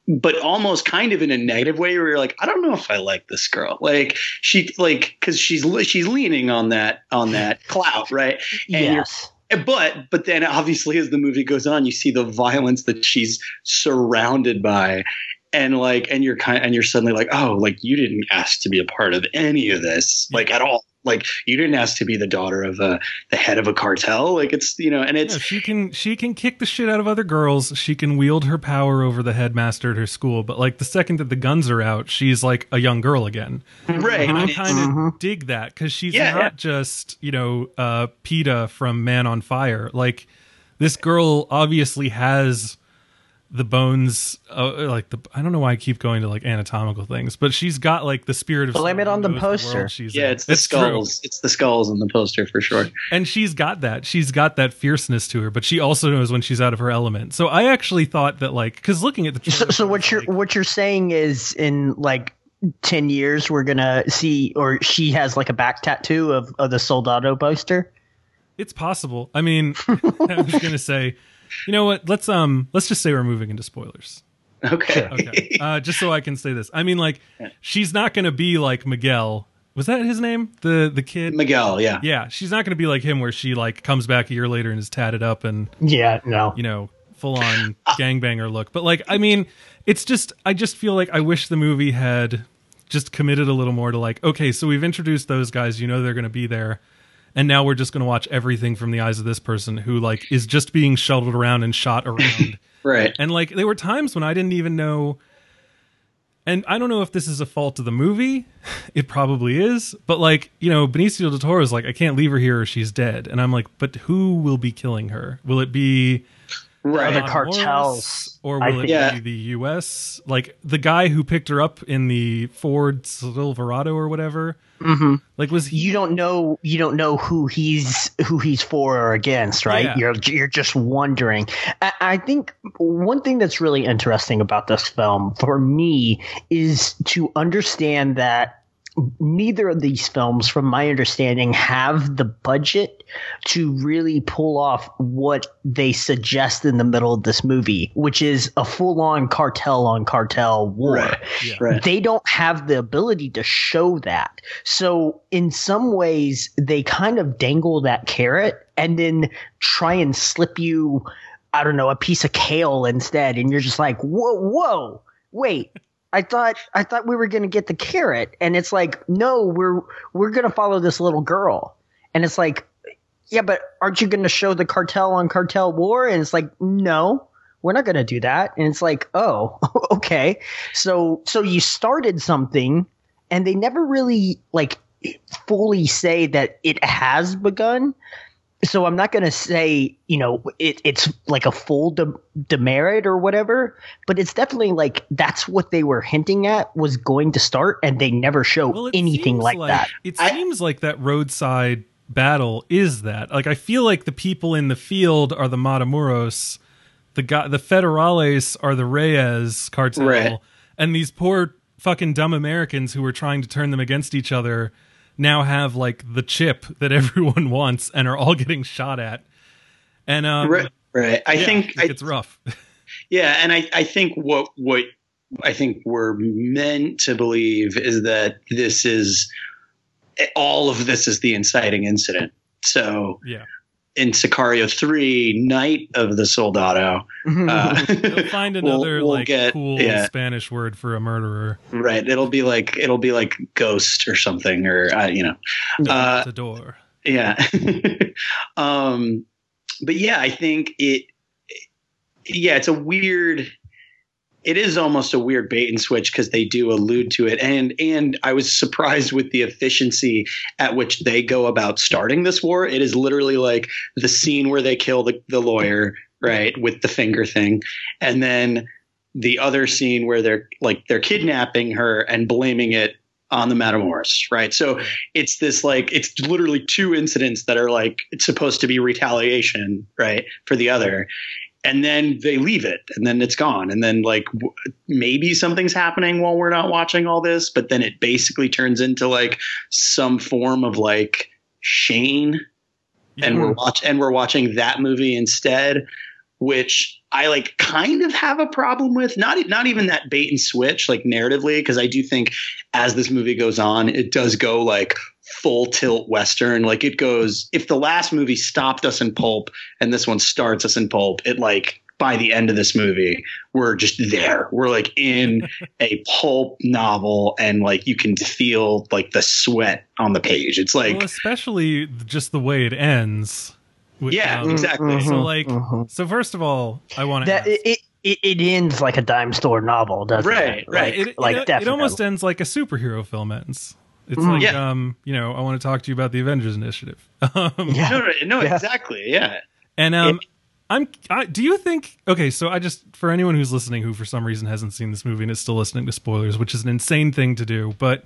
But almost kind of in a negative way, where you're like, I don't know if I like this girl. Like she, like, because she's she's leaning on that on that <laughs> clout, right? And yes but but then obviously as the movie goes on you see the violence that she's surrounded by and like and you're kind and you're suddenly like oh like you didn't ask to be a part of any of this like at all like you didn't ask to be the daughter of a the head of a cartel. Like it's you know and it's Yeah, she can she can kick the shit out of other girls. She can wield her power over the headmaster at her school. But like the second that the guns are out she's like a young girl again. Right and I kind of dig that because she's Yeah, not yeah. just you know uh, Pita from Man on Fire. Like this girl obviously has the bones, uh, like the I don't know why I keep going to like anatomical things, but she's got like the spirit of Blame it on the poster. world she's yeah in. it's the true. skulls it's the skulls on the poster for sure and she's got that. She's got that fierceness to her, but she also knows when she's out of her element. So I actually thought that like because looking at the So, so what you're like, what you're saying is in like ten years we're gonna see, or she has like a back tattoo of, of the Soldado poster. It's possible. I mean, <laughs> I was gonna say, you know what? Let's um, let's just say we're moving into spoilers. okay Okay, uh, just so I can say this. I mean, like, she's not gonna be like Miguel. Was that his name? The the kid. miguel yeah yeah, she's not gonna be like him, where she like comes back a year later and is tatted up and Yeah, no. you know full on <laughs> gangbanger look. But like, I mean, it's just I just feel like I wish the movie had just committed a little more to like, okay, so we've introduced those guys, you know they're going to be there. And now we're just going to watch everything from the eyes of this person who like is just being shuttled around and shot around. <laughs> Right. and like there were times when I didn't even know and I don't know if this is a fault of the movie. It probably is. But like, you know, Benicio del Toro is like, I can't leave her here or she's dead. And I'm like, but who will be killing her? Will it be Right. Other cartels, Morris, or I will it think. Yeah. be the U.S. Like the guy who picked her up in the Ford Silverado or whatever? Mm-hmm. Like was he? you don't know you don't know who he's who he's for or against right Yeah. you're you're just wondering I, I think one thing that's really interesting about this film for me is to understand that neither of these films from my understanding have the budget to really pull off what they suggest in the middle of this movie which is a full-on cartel on cartel war Right. Yeah. Right. they don't have the ability to show that. So in some ways, they kind of dangle that carrot and then try and slip you, I don't know, a piece of kale instead, and you're just like, whoa, whoa, wait. I thought I thought we were gonna get the carrot, and it's like, no, we're we're gonna follow this little girl, and it's like, yeah, but aren't you gonna show the cartel on cartel war? And it's like, no, we're not going to do that. And it's like oh <laughs> okay. So so you started something and they never really like fully say that it has begun so i'm not going to say you know it, it's like a full de- demerit or whatever but it's definitely like that's what they were hinting at was going to start and they never show Well, anything seems like, that It I- seems like that roadside battle is that. Like I feel like the people in the field are the Matamoros, the guy, the Federales are the Reyes cartel, Right. and these poor fucking dumb Americans who were trying to turn them against each other now have like the chip that <laughs> everyone wants and are all getting shot at. And um, Right. Right. I yeah, think I, it's rough. <laughs> Yeah, and I, I think what what I think we're meant to believe is that this is all of this is the inciting incident. So yeah, in Sicario three, Night of the Soldado, uh, <laughs> They'll <laughs> find we'll- another we'll like get- cool yeah. Spanish word for a murderer. right. It'll be like it'll be like Ghost or something, or uh, you know, uh, the door. yeah. <laughs> um, but yeah, I think it. Yeah, it's a weird. It is almost a weird bait and switch because they do allude to it, and and I was surprised with the efficiency at which they go about starting this war. It is literally like the scene where they kill the, the lawyer, right, with the finger thing, and then the other scene where they're like they're kidnapping her and blaming it on the Matamoros, right? So it's this like it's literally two incidents that are like it's supposed to be retaliation, right, for the other, and then they leave it, and then it's gone, and then like w- maybe something's happening while we're not watching all this, but then it basically turns into like some form of like Shane, and we're watch and we're watching that movie instead, which I like kind of have a problem with. Not not even that bait and switch like narratively, because I do think as this movie goes on, it does go like full tilt western. Like it goes. If the last movie stopped us in pulp and this one starts us in pulp, it like by the end of this movie, we're just there. We're like in <laughs> a pulp novel, and like you can feel like the sweat on the page. It's like well, especially just the way it ends. with, yeah, um, exactly. So like, so first of all, I want to. that it, it it it ends like a dime store novel doesn't Right, it right. like, it, like it, it almost ends like a superhero film ends. It's Mm. like, Yeah. um, you know, I want to talk to you about the Avengers Initiative. <laughs> Um, yeah No, no, no, Yeah. exactly. Yeah. And um, I'm. I, do you think? Okay, so I just for anyone who's listening who for some reason hasn't seen this movie and is still listening to spoilers, which is an insane thing to do, but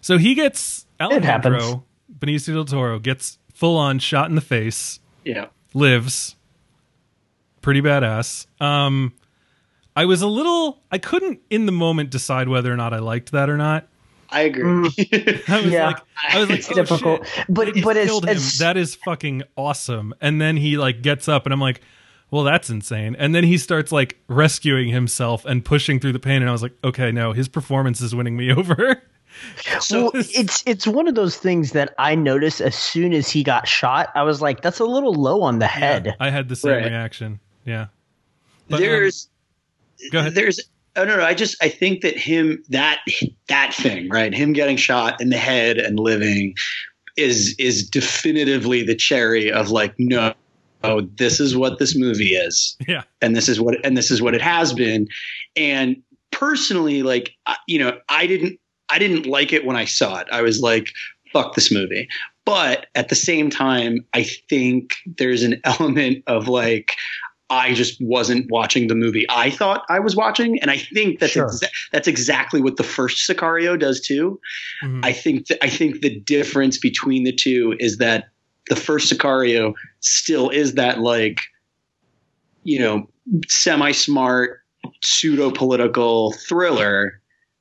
so he gets happens. Alejandro Benicio del Toro gets full on shot in the face, Yeah. lives, pretty badass. Um, I was a little. I couldn't in the moment decide whether or not I liked that or not. I agree. <laughs> I was Yeah. like, I was like, It's oh, difficult. shit. But- They but it's- killed it's- that is fucking awesome. And then he like gets up, and I'm like, well, that's insane. And then he starts like rescuing himself and pushing through the pain, and I was like, okay, no, his performance is winning me <laughs> over. so well, it's it's one of those things that I noticed as soon as he got shot. I was like, "That's a little low on the head." I had the same Right. reaction. Yeah. But, um, there's go ahead. there's oh no no I just I think that him that that thing right? Him getting shot in the head and living is is definitively the cherry of like no oh this is what this movie is. Yeah, and this is what and this is what it has been. And personally like you know I didn't I didn't like it when I saw it. I was like fuck this movie. But at the same time I think there's an <laughs> element of like I just wasn't watching the movie I thought I was watching and I think that's Sure. exa- that's exactly what the first Sicario does too Mhm. I think th- I think the difference between the two is that the first Sicario still is that like you know semi smart pseudo political thriller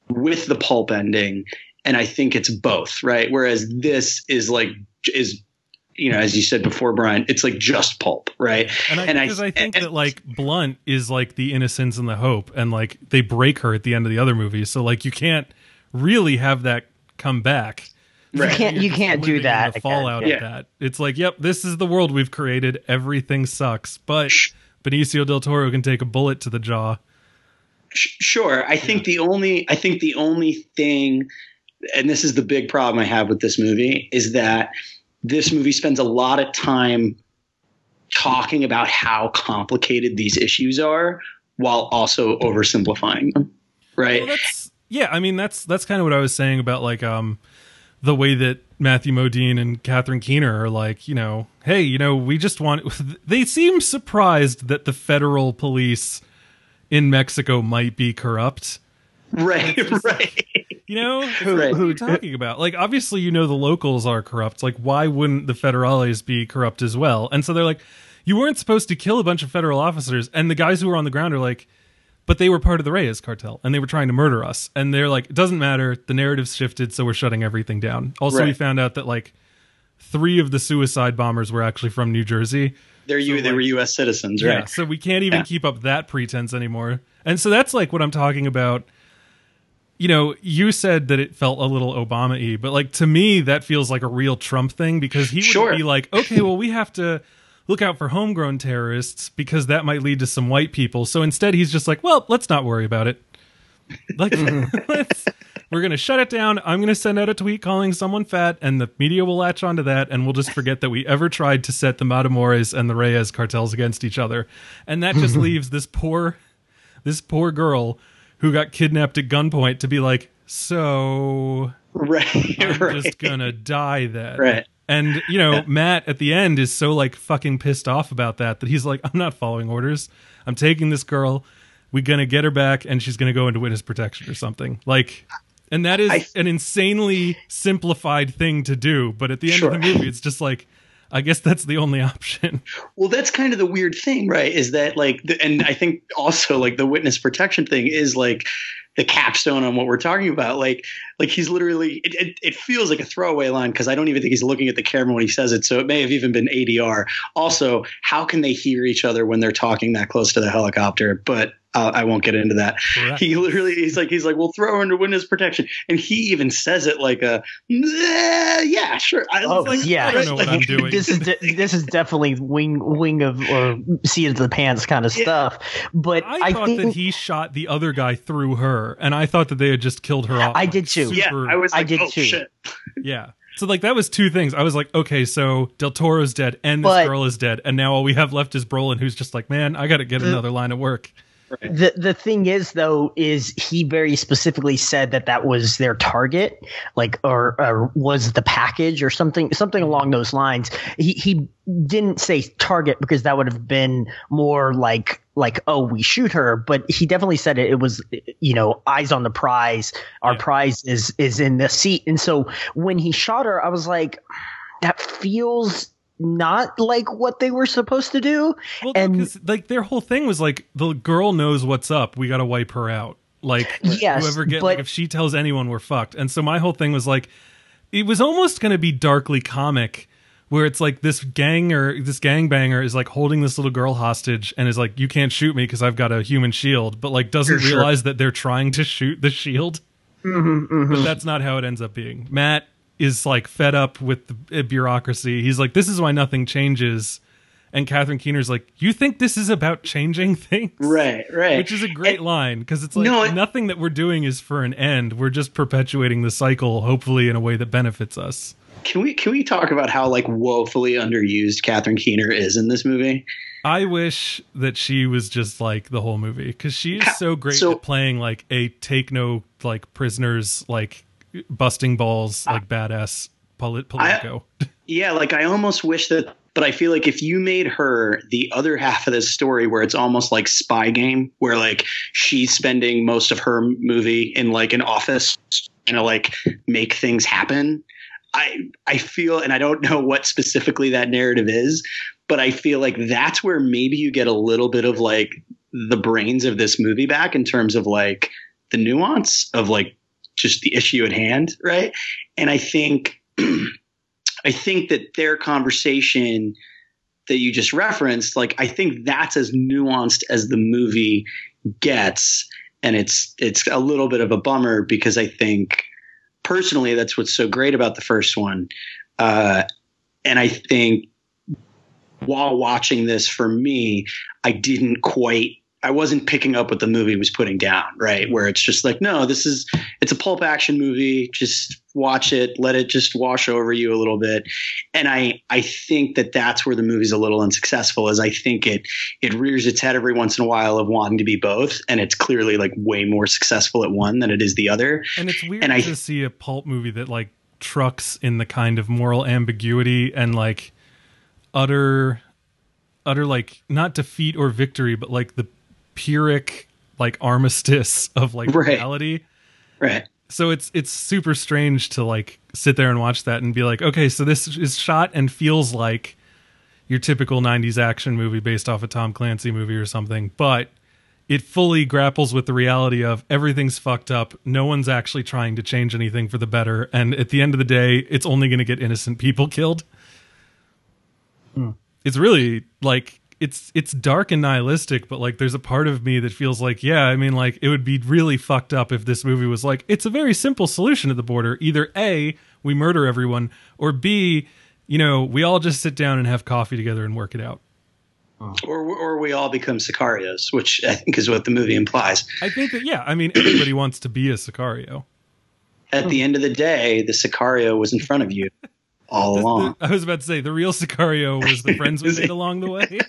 with the pulp ending and I think it's both right whereas this is like is you know as you said before Brian it's like just pulp right and I, and I- I, think and- that like Blunt is like the innocence and the hope, and like they break her at the end of the other movie, so like you can't really have that come back. Right. You can't You're you can't do that. The fallout Yeah. of that. It's like, yep, this is the world we've created. Everything sucks, but Benicio del Toro can take a bullet to the jaw. Sh- Sure. I think the only I think the only thing and this is the big problem I have with this movie is that this movie spends a lot of time talking about how complicated these issues are while also oversimplifying them. Right? Well, yeah. I mean, that's that's kind of what I was saying about like um the way that Matthew Modine and Catherine Keener are like, you know, hey, you know, we just want. <laughs> They seem surprised that the federal police in Mexico might be corrupt. right, <laughs> right. You know, <laughs> It's Who- are you talking about? Like, obviously, you know the locals are corrupt. Like, why wouldn't the federales be corrupt as well? And so they're like, you weren't supposed to kill a bunch of federal officers. And the guys who were on the ground are like, but they were part of the Reyes cartel and they were trying to murder us. And they're like, it doesn't matter. The narrative's shifted, so we're shutting everything down. Also, we found out that like three of the suicide bombers were actually from New Jersey. They're you they like- were US citizens, right Yeah, so we can't even Yeah. keep up that pretense anymore. And so that's like what I'm talking about. You know, you said that it felt a little Obama y, but like to me, that feels like a real Trump thing because he would Sure. be like, okay, well, we have to look out for homegrown terrorists because that might lead to some white people. So instead, he's just like, well, let's not worry about it. Like, <laughs> <laughs> let's, we're going to shut it down. I'm going to send out a tweet calling someone fat, and the media will latch onto that, and we'll just forget that we ever tried to set the Matamoros and the Reyes cartels against each other. And that just <laughs> leaves this poor, this poor girl who got kidnapped at gunpoint to be like, so <laughs> Right. I'm right. just gonna die then. Right. And you know, Matt at the end is so like fucking pissed off about that that he's like, I'm not following orders. I'm taking this girl. We're gonna get her back, and she's gonna go into witness protection or something. Like, and that is I- an insanely simplified thing to do. But at the end of the movie, it's just like, I guess that's the only <laughs> option. Well, that's kind of the weird thing, right? Is that like, the, and I think also like the witness protection thing is like the capstone on what we're talking about. Like, like he's literally, it, it, it feels like a throwaway line because I don't even think he's looking at the camera when he says it. So it may have even been ADR. Also, how can they hear each other when they're talking that close to the helicopter? But uh, I won't get into that. Correct. He literally, he's like, he's like, we'll throw her into witness protection, and he even says it like a, "Eh, yeah, sure. I, Oh like, yeah, I don't know what I'm doing. This is de- this is definitely wing wing of or seat of the pants kind of Yeah. stuff. But I, I, thought think that he shot the other guy through her, and I thought that they had just killed her off. I did too. yeah, I was I did oh too. shit. <laughs> Yeah. So like that was two things. I was like, okay, so Del Toro's dead and this But- girl is dead, and now all we have left is Brolin, who's just like, man, I got to get Mm. another line of work. The the thing is though is he very specifically said that that was their target like or, or was the package or something something along those lines. He he didn't say target because that would have been more like like oh we shoot her but he definitely said it, it was you know eyes on the prize. Our Yeah. prize is is in the seat. And so when he shot her i was like that feels not like what they were supposed to do Well, And- because like their whole thing was like the girl knows what's up. We got to wipe her out. Like <laughs> Yes, whoever get but- like if she tells anyone, we're fucked. And so my whole thing was like, it was almost going to be darkly comic. Where it's like this gang or this gangbanger is like holding this little girl hostage and is like, you can't shoot me because I've got a human shield, but like doesn't For sure. realize that they're trying to shoot the shield. Mm-hmm, But that's not how it ends up being. Matt is like fed up with the uh, bureaucracy. He's like, this is why nothing changes. and Catherine Keener's like, "You think this is about changing <laughs> things?" Right, right. Which is a great And- line because it's like No, nothing that we're doing is for an end. We're just perpetuating the cycle, hopefully in a way that benefits us. Can we can we talk about how like woefully underused Catherine Keener is in this movie? I wish that she was just like the whole movie because she is so great so- at playing like a take no like prisoners like busting balls like badass polit- Politico. <laughs> Yeah, like I almost wish that, but I feel like if you made her the other half of this story, where it's almost like Spy Game, where like she's spending most of her movie in like an office and to like make things happen. I I feel, and I don't know what specifically that narrative is, but I feel like that's where maybe you get a little bit of like the brains of this movie back in terms of like the nuance of like just the issue at hand, right? And I think <clears throat> I think that their conversation that you just referenced, like I think that's as nuanced as the movie gets, and it's it's a little bit of a bummer because I think personally that's what's so great about the first one, uh, and I think while watching this for me, I didn't quite. I wasn't picking up what the movie was putting down, right? Where it's just like, no, this is it's a pulp action movie. Just watch it, let it just wash over you a little bit. And I I think that that's where the movie's a little unsuccessful. Is I think it it rears its head every once in a while of wanting to be both, and it's clearly like way more successful at one than it is the other. And it's weird And I- to see a pulp movie that like trucks in the kind of moral ambiguity and like utter utter like not defeat or victory, but like the pyrrhic like armistice <laughs> of like Right. reality. Right. So it's it's super strange to like sit there and watch that and be like, okay, so this is shot and feels like your typical 90s action movie based off a Tom Clancy movie or something, but it fully grapples with the reality of everything's fucked up. No one's actually trying to change anything for the better. And at the end of the day, it's only going to get innocent people <laughs> killed. Hmm. It's really like it's it's dark and nihilistic, but like there's a part of me that feels like, yeah, I mean, like it would be really fucked up if this movie was like, it's a very simple solution to the border. Either A, we murder everyone, or B, you know, we all just sit down and have coffee together and work it out. Or or we all become Sicarios, which I think is what the movie implies. I think that yeah, I mean everybody wants to be a Sicario. At the end of the day, the Sicario was in front of you all along. I was about to say the real Sicario was the friends we made along the way. <laughs>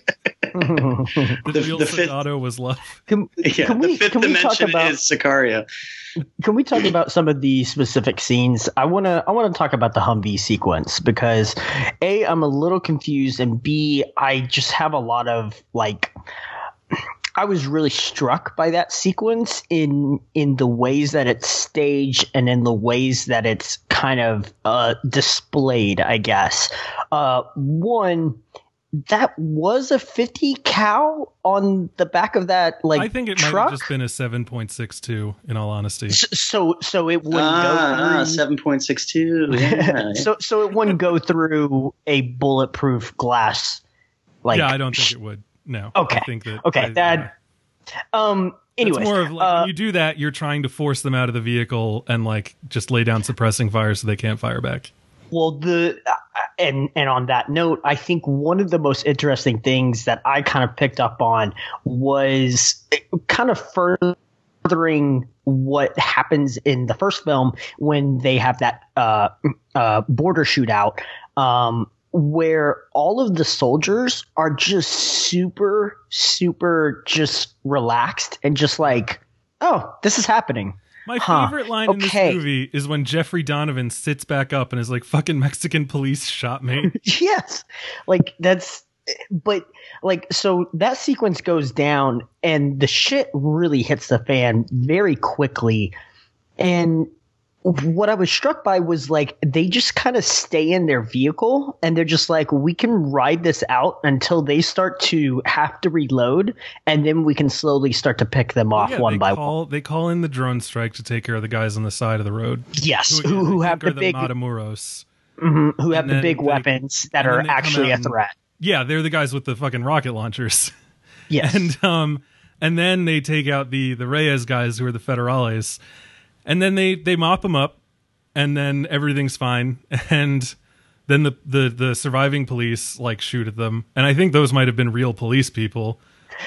the, The- real the fifth- was love. Can, Yeah, can we the fifth can we talk dimension about is Sicario. can we talk about some of the specific scenes? I want to I want to talk about the Humvee sequence because a I'm a little confused and b I just have a lot of like I was really struck by that sequence in in the ways that it's staged and in the ways that it's kind of uh, displayed. I guess uh, one that was a 50 cow on the back of that like I think it might have just been a seven point six two. In all honesty, S- so so it wouldn't Ah, go through seven point six two. Yeah. <laughs> so so it wouldn't go through a bulletproof glass like yeah, I don't think it would. No. Okay. I think that. Okay, I- that- um It's more of like uh, when you do that, you're trying to force them out of the vehicle and like just lay down suppressing fire so they can't fire back. well the uh, and and on that note i think one of the most interesting things that i kind of picked up on was kind of furthering what happens in the first film when they have that uh, uh, border shootout um, where all of the soldiers are just super super just relaxed and just like oh this is happening. My Huh, favorite line in this movie is when Jeffrey Donovan sits back up and is like, "Fucking Mexican police shot me." <laughs> yes. Like that's but like so that sequence goes down and the shit really hits the fan very quickly. And what I was struck by was like they just kind of stay in their vehicle and they're just like we can ride this out until they start to have to reload and then we can slowly start to pick them off Yeah, one by call, one. They call in the drone strike to take care of the guys on the side of the road. Yes, who, who I have the are big Matamoros. mhm, who have the big they- weapons that are actually a out and- threat. Yeah, they're the guys with the fucking rocket launchers. <laughs> Yes. and um and then they take out the the Reyes guys who are the federales and then they they mop them up and then everything's fine <laughs> and then the, the the surviving police like shoot at them, and I think those might have been real police people.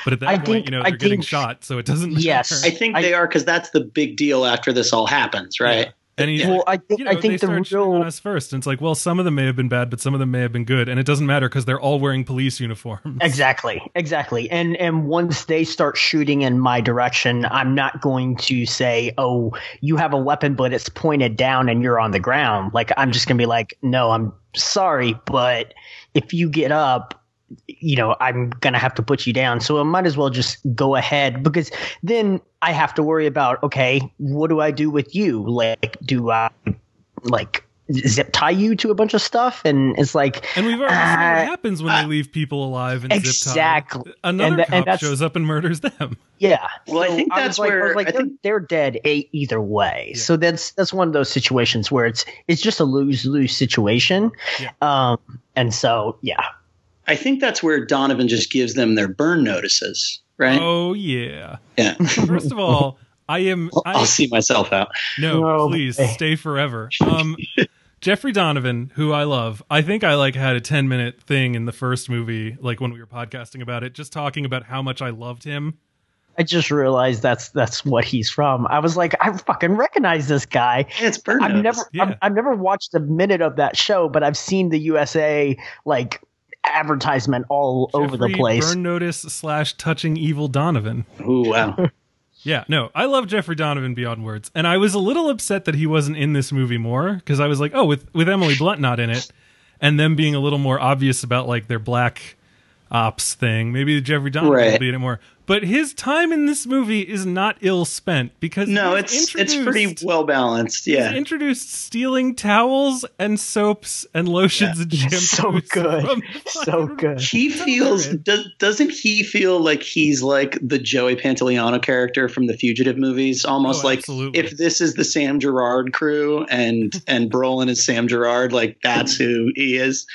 But at that I point, think- you know, they're getting think- shot, so it doesn't. Matter. Yes. I think I- they are because that's the big deal after this all happens, right? And he's, Well, I think you know, I think they the start shooting real on us first, and it's like, well, some of them may have been bad, but some of them may have been good, and it doesn't matter because they're all wearing police uniforms. Exactly, exactly. And and once they start shooting in my direction, I'm not going to say, "Oh, you have a weapon, but it's pointed down and you're on the ground." Like I'm just gonna be like, "No, I'm sorry, but if you get up." You know, I'm gonna have to put you down, so I might as well just go ahead because then I have to worry about okay, what do I do with you? Like, do I like zip tie you to a bunch of stuff? And it's like, And we've already seen what Uh, happens when they leave people alive and zip exactly. Another And tha- and cop that's- shows up and murders them. Yeah. Well, I think that's like, I was where- like I they're, think- they're dead either way. So that's that's one of those situations where it's it's just a lose lose situation. Yeah. Um, and so yeah, I think that's where Donovan just gives them their burn notices, right? Oh yeah. Yeah. <laughs> First of all, I am. <laughs> I, I'll see myself out. No, No, please eh. stay forever. Um, <laughs> Jeffrey Donovan, who I love, I think I like had a ten minute thing in the first movie, like when we were podcasting about it, just talking about how much I loved him. I just realized that's that's what he's from. I was like, I fucking recognize this guy. Yeah, it's burn I've never yeah. I've, I've never watched a minute of that show, but I've seen the USA like advertisement all over the place. Burn notice slash touching evil Donovan. Ooh, wow. <laughs> Yeah, no, I love Jeffrey Donovan beyond words, and I was a little upset that he wasn't in this movie more because I was like, oh, with with Emily Blunt not in it, and them being a little more obvious about like their black ops thing, maybe Jeffrey Donovan will Right. be in it more. But his time in this movie is not ill spent because No, it's it's pretty well balanced. Yeah. He's introduced stealing towels and soaps and lotions and shampoos. so good, so good. He feels does, doesn't he feel like he's like the Joey Pantoliano character from the Fugitive movies? Almost Oh, like absolutely. if this is the Sam Gerard crew and and Brolin is Sam Gerard, like that's who he is,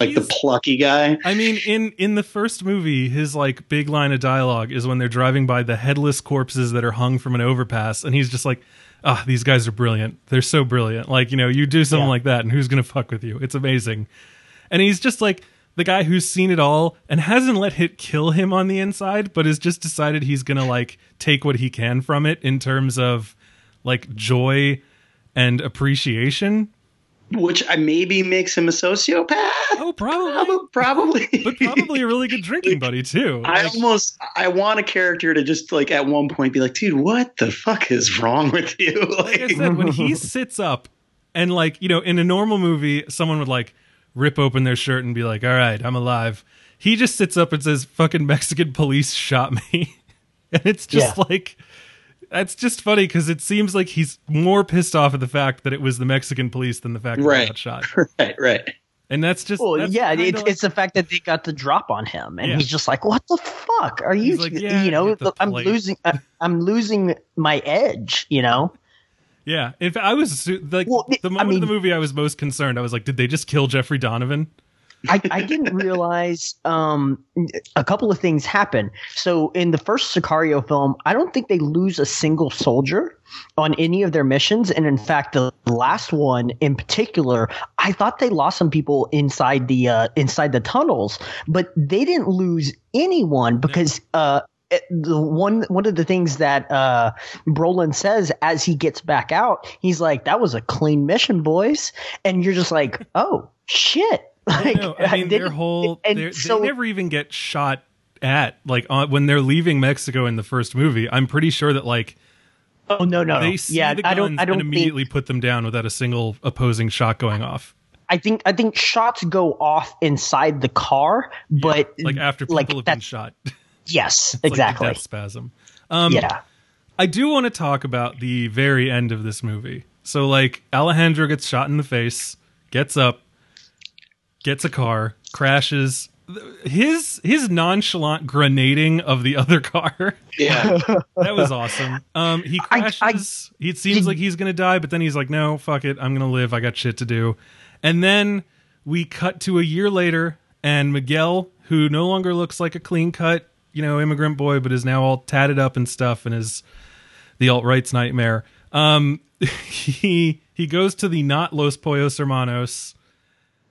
like the plucky guy. I mean, in in the first movie, his like big line of dialogue is when they're driving by the headless corpses that are hung from an overpass, and he's just like, "Ah, these guys are brilliant. They're so brilliant. Like, you know, you do something Yeah. like that, and who's gonna fuck with you? It's amazing." And he's just like the guy who's seen it all and hasn't let it kill him on the inside, but has just decided he's gonna like take what he can from it in terms of like joy and appreciation. Which I maybe makes him a sociopath. Oh, probably. Probably. But probably a really good drinking buddy too. <laughs> I almost I want a character to just like at one point be like, dude, what the fuck is wrong with you? <laughs> like I said, when he <laughs> sits up and like, you know, in a normal movie, someone would like rip open their shirt and be like, All right, I'm alive. He just sits up and says, Fucking Mexican police shot me. and it's just Yeah. like that's just funny because it seems like he's more pissed off at the fact that it was the Mexican police than the fact that he got shot. <laughs> right, right. And that's just Well, that's yeah, it's like- it's the fact that they got the drop on him, and Yeah. he's just like, "What the fuck are you? Like, "Yeah, you know, the I'm plate." losing, I, I'm losing my edge." You know, yeah. In fact, I was like Well, the I moment of the movie I was most concerned. I was like, Did they just kill Jeffrey Donovan? I, I didn't <laughs> realize um, a couple of things happen. So in the first Sicario film, I don't think they lose a single soldier on any of their missions, and in fact, the last one in particular, I thought they lost some people inside the uh, inside the tunnels, but they didn't lose anyone because. Uh, the one one of the things that uh, Brolin says as he gets back out, he's like, "That was a clean mission, boys," and you're just like, "Oh shit!" <laughs> Like, no, I mean they- their whole and they're- so they never even get shot at like on, when they're leaving Mexico in the first movie. I'm pretty sure that like oh no no they see yeah the I guns don't I don't and immediately think put them down without a single opposing shot going off. I think I think shots go off inside the car, but Like after people like have been shot, yes <laughs> It's like a exactly death spasm. Um, yeah I do want to talk about the very end of this movie. So like Alejandro gets shot in the face, gets up, gets a car, crashes. His his nonchalant grenading of the <laughs> other car Yeah. <laughs> that was awesome. Um, he I- crashes. it seems did- like he's gonna die, but then he's like, "No, fuck it, I'm gonna live. I got shit to do." And then we cut to a year later, and Miguel, who no longer looks like a clean cut, you know, immigrant boy, but is now all tatted up and stuff, and is the alt right's nightmare. Um, <laughs> he he goes to the not Los Pollos Hermanos,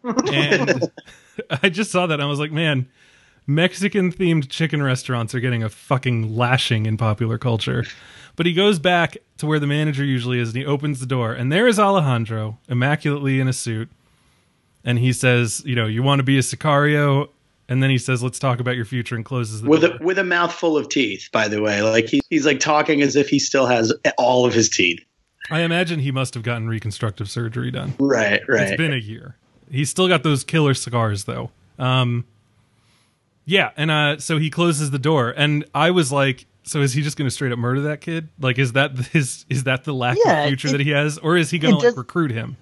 and <laughs> I just saw that and I was like, man, Mexican themed chicken restaurants are getting a fucking lashing in popular culture. But he goes back to where the manager usually is and he opens the door and there is Alejandro, immaculately in a suit. And he says, you know, you want to be a Sicario? And then he says, let's talk about your future and closes the with door. a with a mouthful of teeth. By the way, like he, he's like talking as if he still has all of his teeth. I imagine he must have gotten reconstructive surgery done. Right, right. It's been a year. He's still got those killer cigars though. Um Yeah, and uh so he closes the door and I was like so is he just going to straight up murder that kid? Like is that his <laughs> is that the lack Yeah, of future it- that he has or is he going to it like recruit him?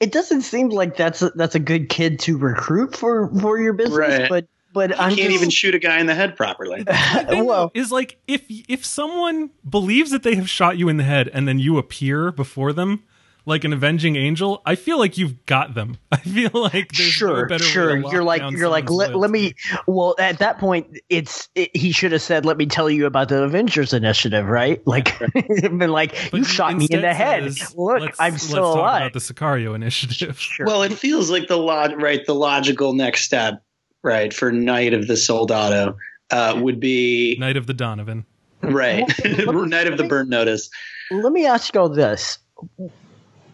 It doesn't seem like that's a, that's a good kid to recruit for for your business, Right. but but I'm can't just, even shoot a guy in the head properly. thing, well, is like if if someone believes that they have shot you in the head and then you appear before them like an avenging angel, I feel like you've got them. <laughs> I feel like there's no sure, better way sure. to lock You're like down you're like let, let me. <laughs> Well, at that point, it's it, he should have said, "Let me tell you about the Avengers Initiative," right? Like, <laughs> been like, But you shot me in instead the head. says, Look, I'm let's still talk alive. About the Sicario initiative. Well, it feels like the log right. The logical next step, right, for Night of the Soldado uh, would be Night of the Donovan. right. Night of the Burn Notice. Let me ask you all this: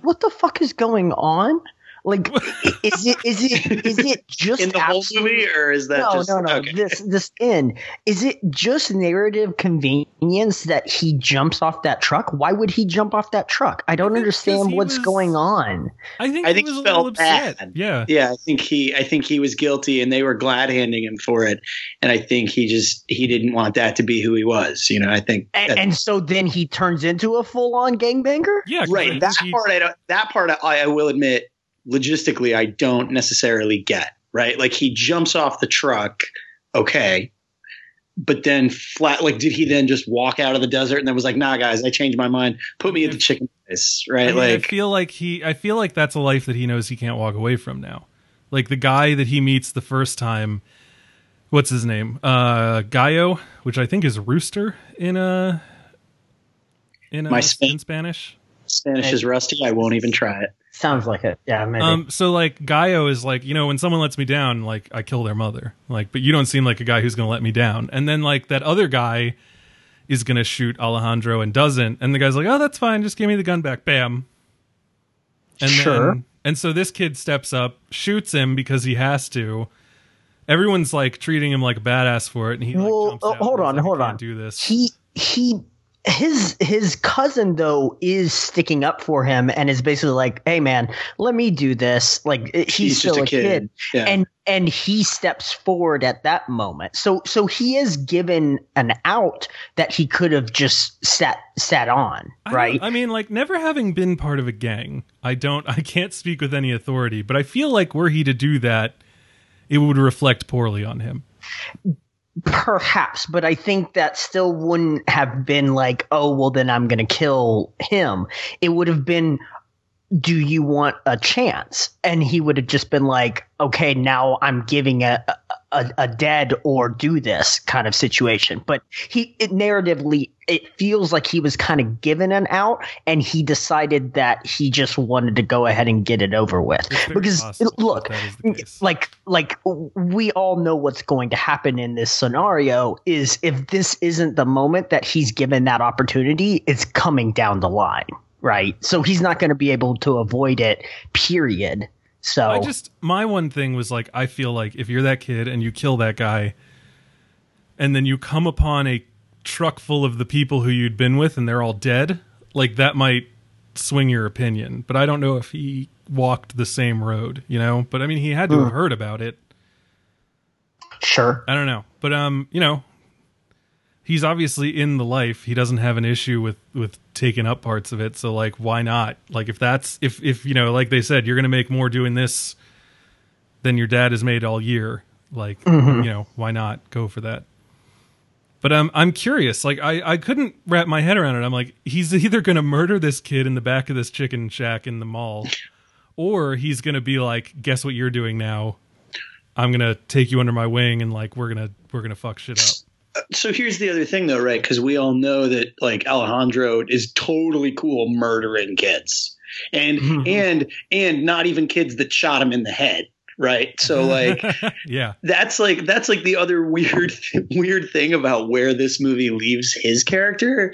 What the fuck is going on? Like, is it is it is it <laughs> just in the whole movie, or is that no, just no, no. okay? This this end. Is it just narrative convenience that he jumps off that truck? Why would he jump off that truck? I don't understand what's was- going on. I think I he think was he a little felt upset. bad. Yeah. Yeah, I think he I think he was guilty and they were glad handing him for it. And I think he just he didn't want that to be who he was. You know, I think And, and so then he turns into a full on gangbanger. Yeah. 'cause I right. That part I don't that part I, I will admit logistically I don't necessarily get. Right? Like he jumps off the truck, okay. But then flat like did he then just walk out of the desert and then was like, nah guys, I changed my mind. Put me at the chicken place. I, Right? mean, I feel like he. I feel like that's a life that he knows he can't walk away from now. Like the guy that he meets the first time. What's his name? Uh, Gallo, which I think is rooster in a in a, My Spa- in Spanish. Spanish is rusty, I won't even try it. Sounds like it. Yeah, maybe. Um, so like Gallo is like, you know, when someone lets me down, like I kill their mother. Like, but you don't seem like a guy who's gonna let me down. And then like that other guy is gonna shoot Alejandro and doesn't, and the guy's like, Oh, that's fine, just give me the gun back. Bam. And Sure. then and so this kid steps up, shoots him because he has to. Everyone's like treating him like a badass for it, and he like well, uh, hold on, hold on. Do this. He he his his cousin though is sticking up for him and is basically like, "Hey man, let me do this." Like eh, he's, He's still just a a kid. kid. Yeah. And and he steps forward at that moment. So so he is given an out that he could have just sat sat on, I right? I mean, like never having been part of a gang, I don't, I can't speak with any authority, but I feel like were he to do that, it would reflect poorly on him. Perhaps, but I think that still wouldn't have been like, oh, well, then I'm going to kill him. It would have been, do you want a chance? And he would have just been like, okay, now I'm giving a, a, a dead or do this kind of situation. But he, it narratively, it feels like he was kind of given an out and he decided that he just wanted to go ahead and get it over with. Because look, that is the case. like like we all know what's going to happen in this scenario is if this isn't the moment that he's given that opportunity it's coming down the line right so he's not going to be able to avoid it period so I just, my one thing was like, I feel like if you're that kid and you kill that guy, and then you come upon a truck full of the people who you'd been with and they're all dead, like that might swing your opinion. But I don't know if he walked the same road, you know? But I mean, he had to have heard about it. sure I don't know, but um, you know, he's obviously in the life. He doesn't have an issue with with taking up parts of it. So like, why not? Like, if that's if if you know, like they said, you're gonna make more doing this than your dad has made all year. Like, you know, why not go for that? But um, I'm curious. Like, I I couldn't wrap my head around it. I'm like, he's either gonna murder this kid in the back of this chicken shack in the mall, or he's gonna be like, guess what you're doing now. I'm gonna take you under my wing and like we're gonna we're gonna fuck shit up. So here's the other thing though, right? Because we all know that like Alejandro is totally cool murdering kids. and mm-hmm. and and not even kids that shot him in the head right so <laughs> like yeah. that's like that's like the other weird <laughs> weird thing about where this movie leaves his character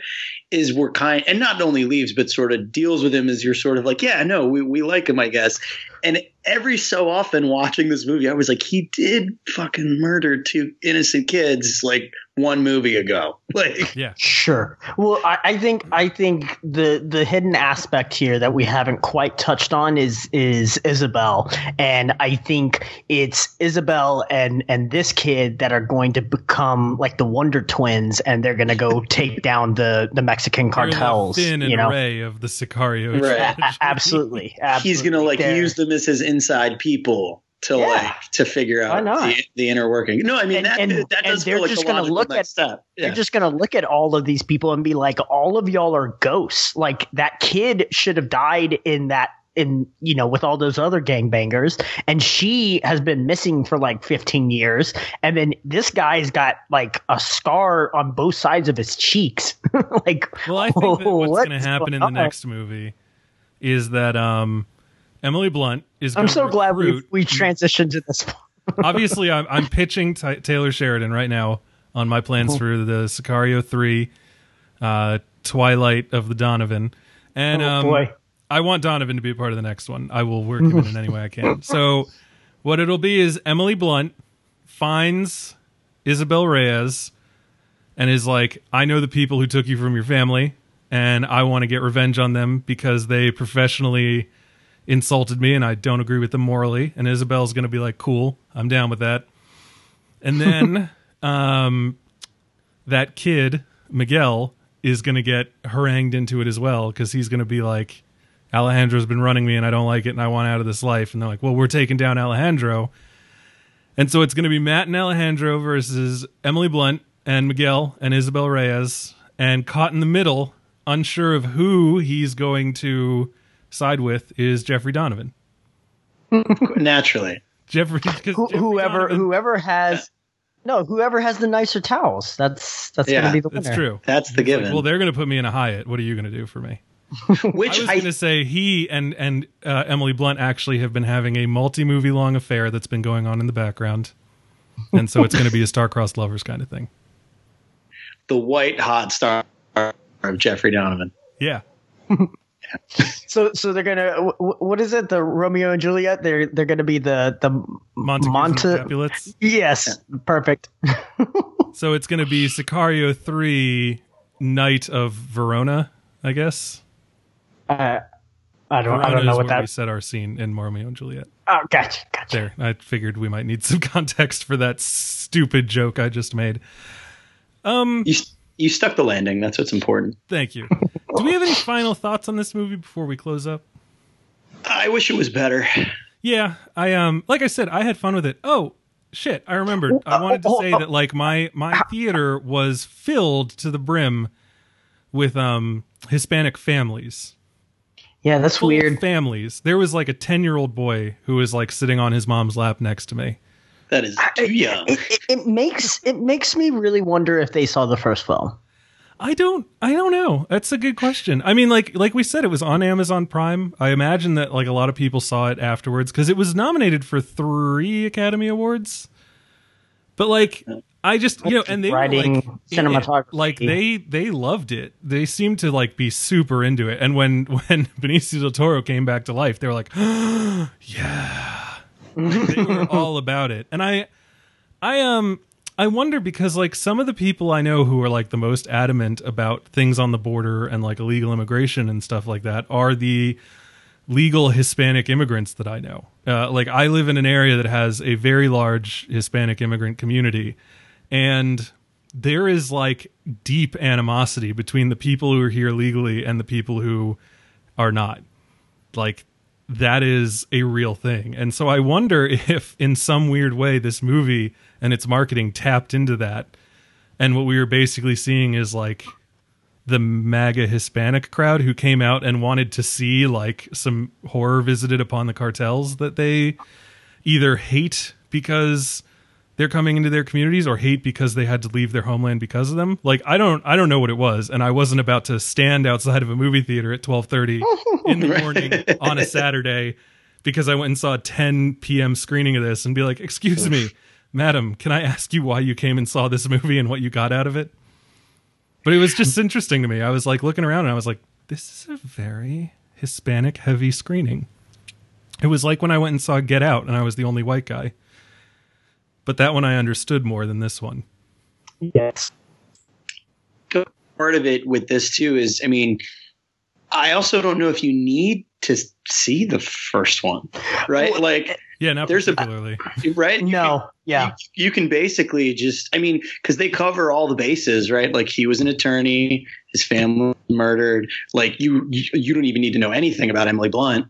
is we're kind and not only leaves but sort of deals with him as you're sort of like yeah no we, we like him i guess and every so often watching this movie i was like he did fucking murder two innocent kids like one movie ago <laughs> like Yeah. Sure. Well, I, I think I think the the hidden aspect here that we haven't quite touched on is is Isabel, and I think it's Isabel and and this kid that are going to become like the Wonder Twins, and they're going to go <laughs> take down the the Mexican cartels. thin and You know, array of the Sicario. Right. A- absolutely, absolutely. he's gonna like They're- use them as his inside people to Yeah. like to figure out not? the, the inner working no i mean And- that, and- that and does they're feel like just the gonna look next at- step They're just going to look at all of these people and be like, all of y'all are ghosts. Like that kid should have died in that in you know with all those other gangbangers and she has been missing for like 15 years and then this guy's got like a scar on both sides of his cheeks <laughs> like Well, I think that what's what going to is happen in the next movie is that um, Emily Blunt is. i'm so glad we we transitioned to this one. <laughs> Obviously, I'm, I'm pitching Ty Taylor Sheridan right now on my plans for the Sicario three, uh, Twilight of the Donovan, and Oh, um, boy. I want Donovan to be a part of the next one. I will work him in in any way I can. <laughs> So, what it'll be is Emily Blunt finds Isabel Reyes and is like, I know the people who took you from your family, and I want to get revenge on them because they professionally insulted me and I don't agree with them morally. And Isabel's going to be like, cool, I'm down with that. And <laughs> then um, that kid, Miguel, is going to get harangued into it as well because he's going to be like, Alejandro's been running me and I don't like it and I want out of this life. And they're like, well, we're taking down Alejandro. And so it's going to be Matt and Alejandro versus Emily Blunt and Miguel and Isabel Reyes. And caught in the middle, unsure of who he's going to side with, is Jeffrey Donovan. <laughs> naturally Jeffrey, 'cause Who, Jeffrey whoever Donovan- whoever has no whoever has the nicer towels that's that's Yeah, gonna be the winner That's true. that's the He's like, given well, they're going to put me in a Hyatt. What are you going to do for me? <laughs> which I was I, going to say he and and uh, Emily Blunt actually have been having a multi-movie long affair that's been going on in the background, and so it's going to be a <laughs> star-crossed lovers kind of thing. the white hot star of jeffrey donovan Yeah, So, so they're gonna. wh- wh- What is it? The Romeo and Juliet. They're they're gonna be the the Montagues Monte- and Capulets. Yes, perfect. <laughs> So it's going to be Sicario three, Night of Verona, I guess. Uh, I don't. I don't know is what where we that. set our scene in Romeo and Juliet. Oh, gotcha, gotcha. There, I figured we might need some <laughs> context for that stupid joke I just made. Um, you, you stuck the landing that's what's important Thank you. Do we have any final thoughts on this movie before we close up? i wish it was better Yeah, I um like I said, I had fun with it. Oh shit, I remembered. I wanted to say that like my my theater was filled to the brim with um Hispanic families. Yeah, that's Full weird. families. There was like a 10-year-old boy who was like sitting on his mom's lap next to me. that is too young It, it, it makes it makes me really wonder if they saw the first film. I don't I don't know. That's a good question. I mean like like we said it was on Amazon Prime. I imagine that like a lot of people saw it afterwards cuz it was nominated for 3 Academy Awards. But like I just you know and they Writing, were like it. cinematography. like they they loved it. They seemed to like be super into it. And when <laughs> when Benicio del Toro came back to life, they were like, <gasps> "Yeah." they were <laughs> all about it. And I I um I wonder because like some of the people I know who are like the most adamant about things on the border and like illegal immigration and stuff like that are the legal Hispanic immigrants that I know. Uh, like I live in an area that has a very large Hispanic immigrant community, and there is like deep animosity between the people who are here legally and the people who are not. Like that is a real thing. And so I wonder <laughs> if in some weird way this movie and its marketing tapped into that. And what we were basically seeing is like the MAGA Hispanic crowd who came out and wanted to see like some horror visited upon the cartels that they either hate because they're coming into their communities or hate because they had to leave their homeland because of them. Like I don't I don't know what it was and I wasn't about to stand outside of a movie theater at 12:30 in the <laughs> morning on a Saturday because I went and saw a 10 p.m. screening of this and be like, "Excuse me, madam, can I ask you why you came and saw this movie and what you got out of it?" But it was just <laughs> interesting to me. I was like looking around and I was like, "This is a very Hispanic heavy screening." It was like when I went and saw Get Out and I was the only white guy. But that one I understood more than this one. Yes. Part of it with this too is, I mean, I also don't know if you need to see the first one, right? Well, like, Yeah, not There's a- particularly. <laughs> right? You No. Yeah. you, you can basically just, I mean, because they cover all the bases, right? Like he was an attorney, his family was murdered. Like you, you, you don't even need to know anything about Emily Blunt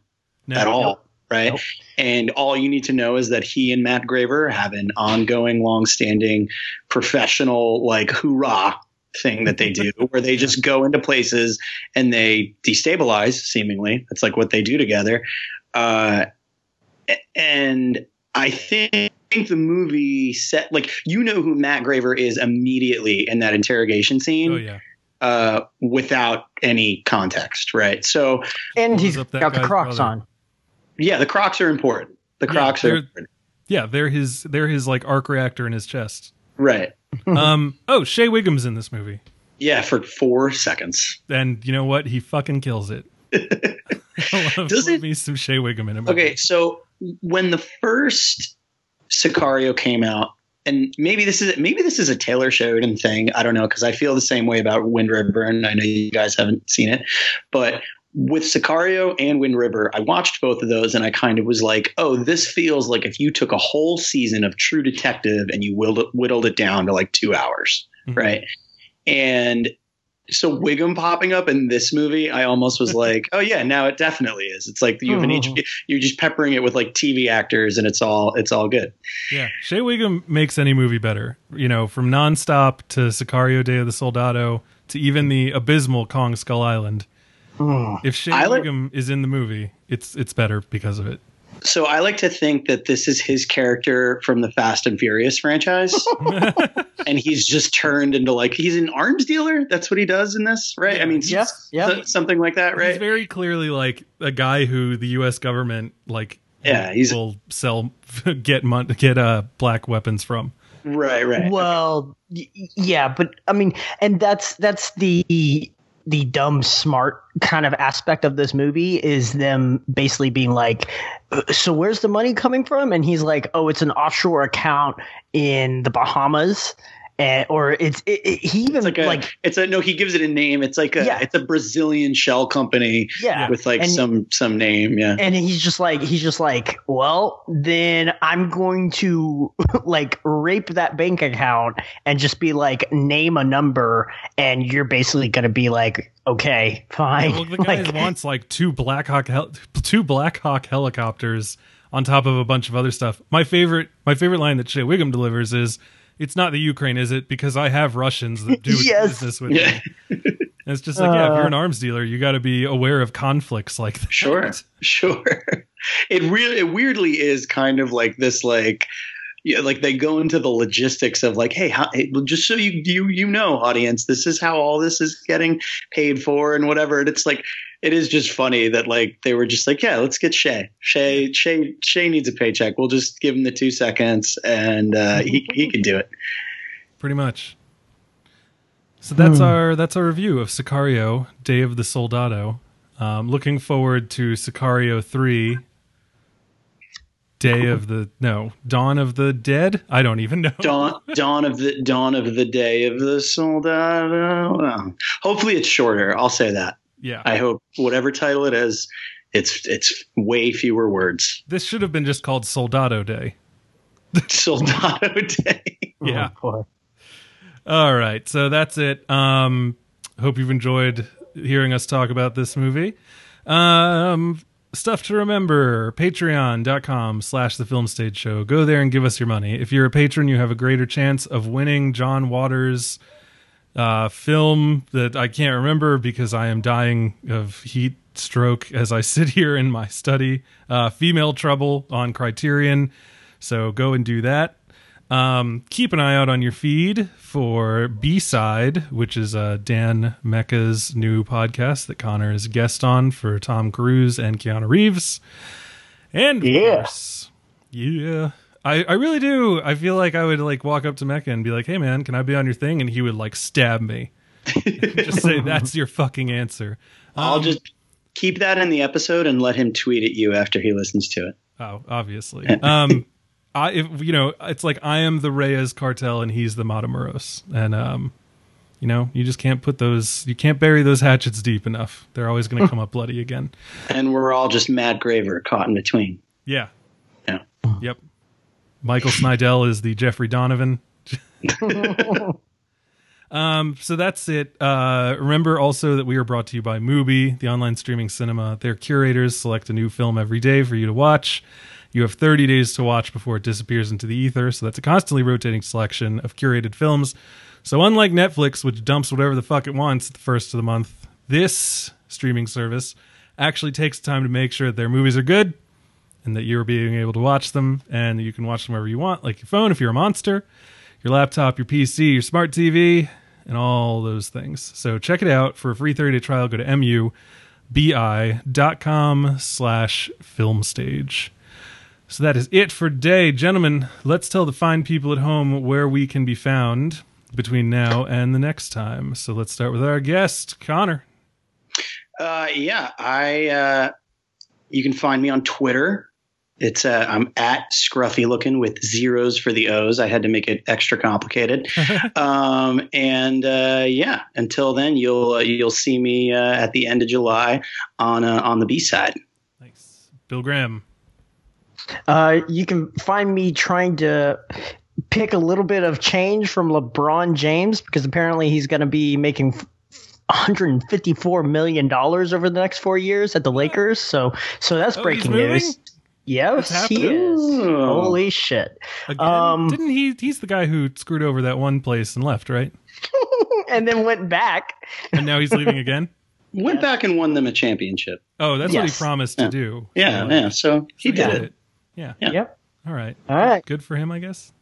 No. at all, right? Nope. And all you need to know is that he and Matt Graver have an ongoing, long-standing, professional, like hoorah thing that they do, <laughs> where they just go into places and they destabilize. Seemingly, that's like what they do together. Uh, a- and I think the movie set like you know who Matt Graver is immediately in that interrogation scene Oh yeah. uh, without any context, right? So And Blows he's up got the Crocs brother. on. yeah, the Crocs are important. The Crocs they're- are important. Yeah, they're his they're his like arc reactor in his chest. right. <laughs> um oh, Shea Whigham's in this movie. Yeah, for four seconds. And you know what? He fucking kills it. <laughs> <laughs> I love Does it- me some Shea Whigham in a movie. Okay, so when the first Sicario came out, and maybe this is maybe this is a Taylor Sheridan thing. I don't know because I feel the same way about Wind River, and I know you guys haven't seen it, but with Sicario and Wind River, I watched both of those, and I kind of was like, "Oh, this feels like if you took a whole season of True Detective and you whittled, whittled it down to like two hours, Mhm. right?" And so Whigham popping up in this movie, I almost was <laughs> like, "Oh yeah, now it definitely is." It's like you have an Mhm. HBO you're just peppering it with like TV actors and it's all it's all good. Yeah, Shea Whigham makes any movie better. You know, from Nonstop to Sicario: Day of the Soldado to even the abysmal Kong Skull Island. If Shea Whigham is in the movie, it's it's better because of it. So I like to think that this is his character from the Fast and Furious franchise. <laughs> and he's just turned into like he's an arms dealer. That's what he does in this, right? I mean, Yeah, yeah. so- something like that, He's right? very clearly like a guy who the U.S. government like Yeah, he's- will sell <laughs> get mon- get uh black weapons from. right, right. Well, y- yeah, but I mean, and that's that's the the dumb smart kind of aspect of this movie is them basically being like, "Uh, so where's the money coming from? And he's like, oh, it's an offshore account in the Bahamas. And, or it's it, it- he even It's like a, like it's a no. He gives it a name. It's like a, Yeah. it's a Brazilian shell company yeah with like And- some some name. Yeah, and he's just like he's just like well then i'm going to <laughs> like rape that bank account and just be like name a number and you're basically going to be like okay fine Well, the <laughs> guy like, wants like two Black Hawk hel- two Black Hawk helicopters on top of a bunch of other stuff. My favorite my favorite line that Shea Whigham delivers is, "It's not the Ukraine, is it? Because I have Russians that do <laughs> Yes. business with Yeah. me." And it's just like, yeah, if Uh, you're an arms dealer, you got to be aware of conflicts like that. Sure, sure. It really, it weirdly is kind of like this, like, yeah, like they go into the logistics of like, hey, how, hey, well, just so you you you know, audience, this is how all this is getting paid for and whatever. And it's like, it is just funny that like they were just like, yeah, let's get Shea. Shea, Shea, Shea needs a paycheck. We'll just give him the two seconds, and uh, he he can do it. pretty much. So that's our that's our review of Sicario: Day of the Soldado. Um, looking forward to Sicario three. Day of the no Dawn of the Dead. I don't even know. Dawn, dawn of the dawn of the day of the soldado. Hopefully, it's shorter. I'll say that. Yeah, I hope whatever title it is, it's it's way fewer words. this should have been just called Soldado Day. <laughs> Soldado Day. Yeah. oh, boy. All right, so that's it. Um, hope you've enjoyed hearing us talk about this movie. Um, stuff to remember: Patreon.com slash The Film Stage Show. Go there and give us your money. If you're a patron, you have a greater chance of winning John Waters' uh, film that I can't remember because I am dying of heat stroke as I <laughs> sit here in my study. Uh, Female Trouble on Criterion. So go and do that. Um, keep an eye out on your feed for B Side, which is uh, Dan Mecca's new podcast that Connor is a guest on for Tom Cruise and Keanu Reeves. And yes, Yeah. yeah. I, I really do. I feel like I would like walk up to Mecca and be like, "Hey man, can I be on your thing?" And he would like stab me. <laughs> Just say that's your fucking answer. I'll Um, just keep that in the episode and let him tweet at you after he listens to it. Oh, obviously. <laughs> Um, I if you know, it's like I am the Reyes cartel and he's the Matamoros, and um, you know, you just can't put those, you can't bury those hatchets deep enough. They're always going to come up bloody again. <laughs> And we're all just Matt Graver caught in between. Yeah. Yeah. Yep. Michael Snydel is the Jeffrey Donovan. <laughs> um, so that's it. Uh, remember also that we are brought to you by Mubi, the online streaming cinema. Their curators select a new film every day for you to watch. You have 30 days to watch before it disappears into the ether. So that's a constantly rotating selection of curated films. So unlike Netflix, which dumps whatever the fuck it wants at the first of the month, this streaming service actually takes time to make sure that their movies are good and that you're being able to watch them and you can watch them wherever you want, like your phone if you're a monster, your laptop, your PC, your smart TV, and all those things. So check it out for a free 30-day trial. Go to mubi.com slash film stage. So that is it for today. Gentlemen, let's tell the fine people at home where we can be found between now and the next time. So let's start with our guest, Connor. Uh, yeah, I. Uh, you can find me on Twitter. It's uh, I'm at scruffy looking with zeros for the O's. I had to make it extra complicated. <laughs> um, and uh, yeah, until then, you'll uh, you'll see me uh, at the end of July on uh, on the B side. Thanks, Bill Graham. Uh, you can find me trying to pick a little bit of change from LeBron James because apparently he's going to be making 154 million dollars over the next four years at the Lakers. So, so that's Oh, breaking he's news. Yes, he is. Ooh. Holy shit! Again? Um, Didn't he? He's the guy who screwed over that one place and left, right? <laughs> And then went back. And now he's leaving again. <laughs> Went back and won them a championship. Oh, that's what he Yes. promised to do. Yeah, So, yeah. So he he did it. Yeah. Yeah. Yep. All right. All right. Good for him, I guess.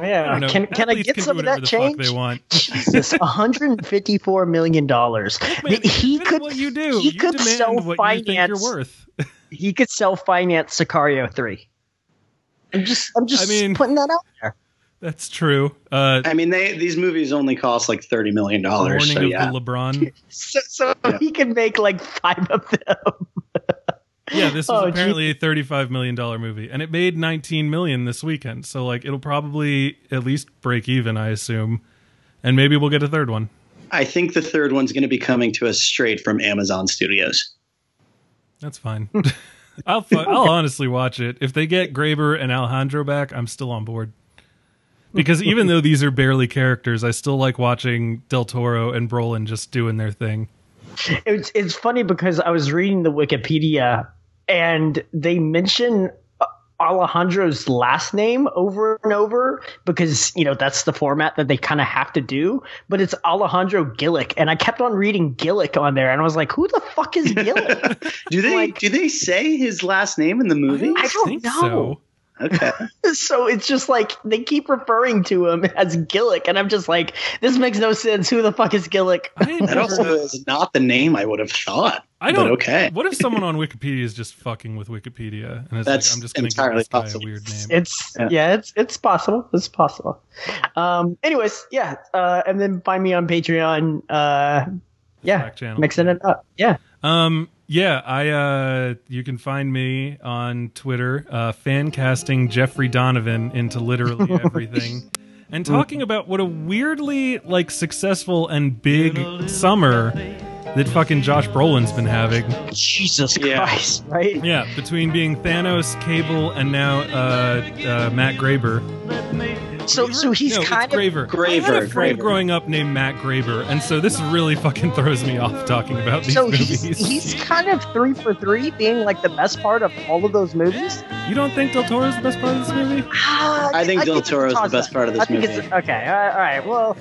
Yeah. don't. Can can I get can some of that the change? they want. <laughs> Jesus, 154 million dollars. Man, He could. what you do. He you could demand sell what you think you're worth. He could self finance Sicario three. I'm just. I'm just I mean- putting that out there. That's true. Uh, I mean, they these movies only cost like thirty million dollars. warning So of yeah, the LeBron. <laughs> So, so Yeah. he can make like five of them. Yeah, this <laughs> was Oh, apparently a thirty-five million dollar movie, and it made nineteen million this weekend. So like, it'll probably at least break even, I assume, and maybe we'll get a third one. I think the third one's going to be coming to us straight from Amazon Studios. That's fine. <laughs> I'll fu- I'll honestly watch it if they get Graver and Alejandro back. I'm still on board because even though these are barely characters, I still like watching Del Toro and Brolin just doing their thing. It's it's funny because I was reading the Wikipedia and they mention Alejandro's last name over and over because you know that's the format that they kind of have to do. But it's Alejandro Gillick, and I kept on reading Gillick on there, and I was like, "Who the fuck is <laughs> Gillick?" Do they Like- do they say his last name in the movie? I don't think know. so. Okay. <laughs> so it's just like they keep referring to him as Gillick, and I'm just like, "This makes no sense. Who the fuck is Gillick?" I That also is not the name I would have thought. I don't. But okay. What if someone on Wikipedia is just fucking with Wikipedia and it's That's like I'm just going to give entirely this guy possible. a weird name? It's yeah. Yeah. it's it's possible. It's possible. Um. Anyways, yeah. Uh. And then find me on Patreon. Uh. Yeah. Slack channel. Mixing it up. Yeah. Um. Yeah. I. Uh. You can find me on Twitter, uh, fan casting Jeffrey Donovan into literally <laughs> everything, and talking about what a weirdly like successful and big summer that fucking Josh Brolin's been having. Jesus Yeah. Christ. Right. Yeah, between being Thanos, Cable, and now uh, uh, Matt Graver. So so he's no, it's kind of Graver. I had a Graver, friend Graver. growing up named Matt Graver, and so this really fucking throws me off talking about these so movies. he's he's kind of three for three, being like the best part of all of those movies. you don't think Del Toro's the best part of this movie? Ah, I think Del it's a Toro's the best part of this I think movie. It's, okay. All right, all right. Well,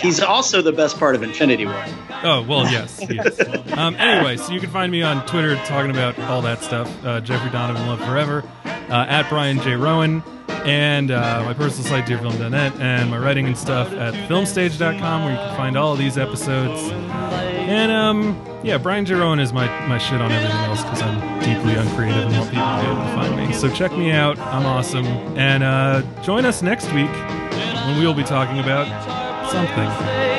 He's also the best part of Infinity War. Oh well, yes. <laughs> yes. um, anyway, so you can find me on Twitter talking about all that stuff. Uh, Jeffrey Donovan Love Forever, uh, at Brian J Roan, and uh, my personal site, dearfilm.net, and my writing and stuff at filmstage.com, where you can find all of these episodes. And um, yeah, Brian Giron is my, my shit on everything else because I'm deeply uncreative and want people to be able to find me. So check me out. I'm awesome. And uh, join us next week when we'll be talking about something.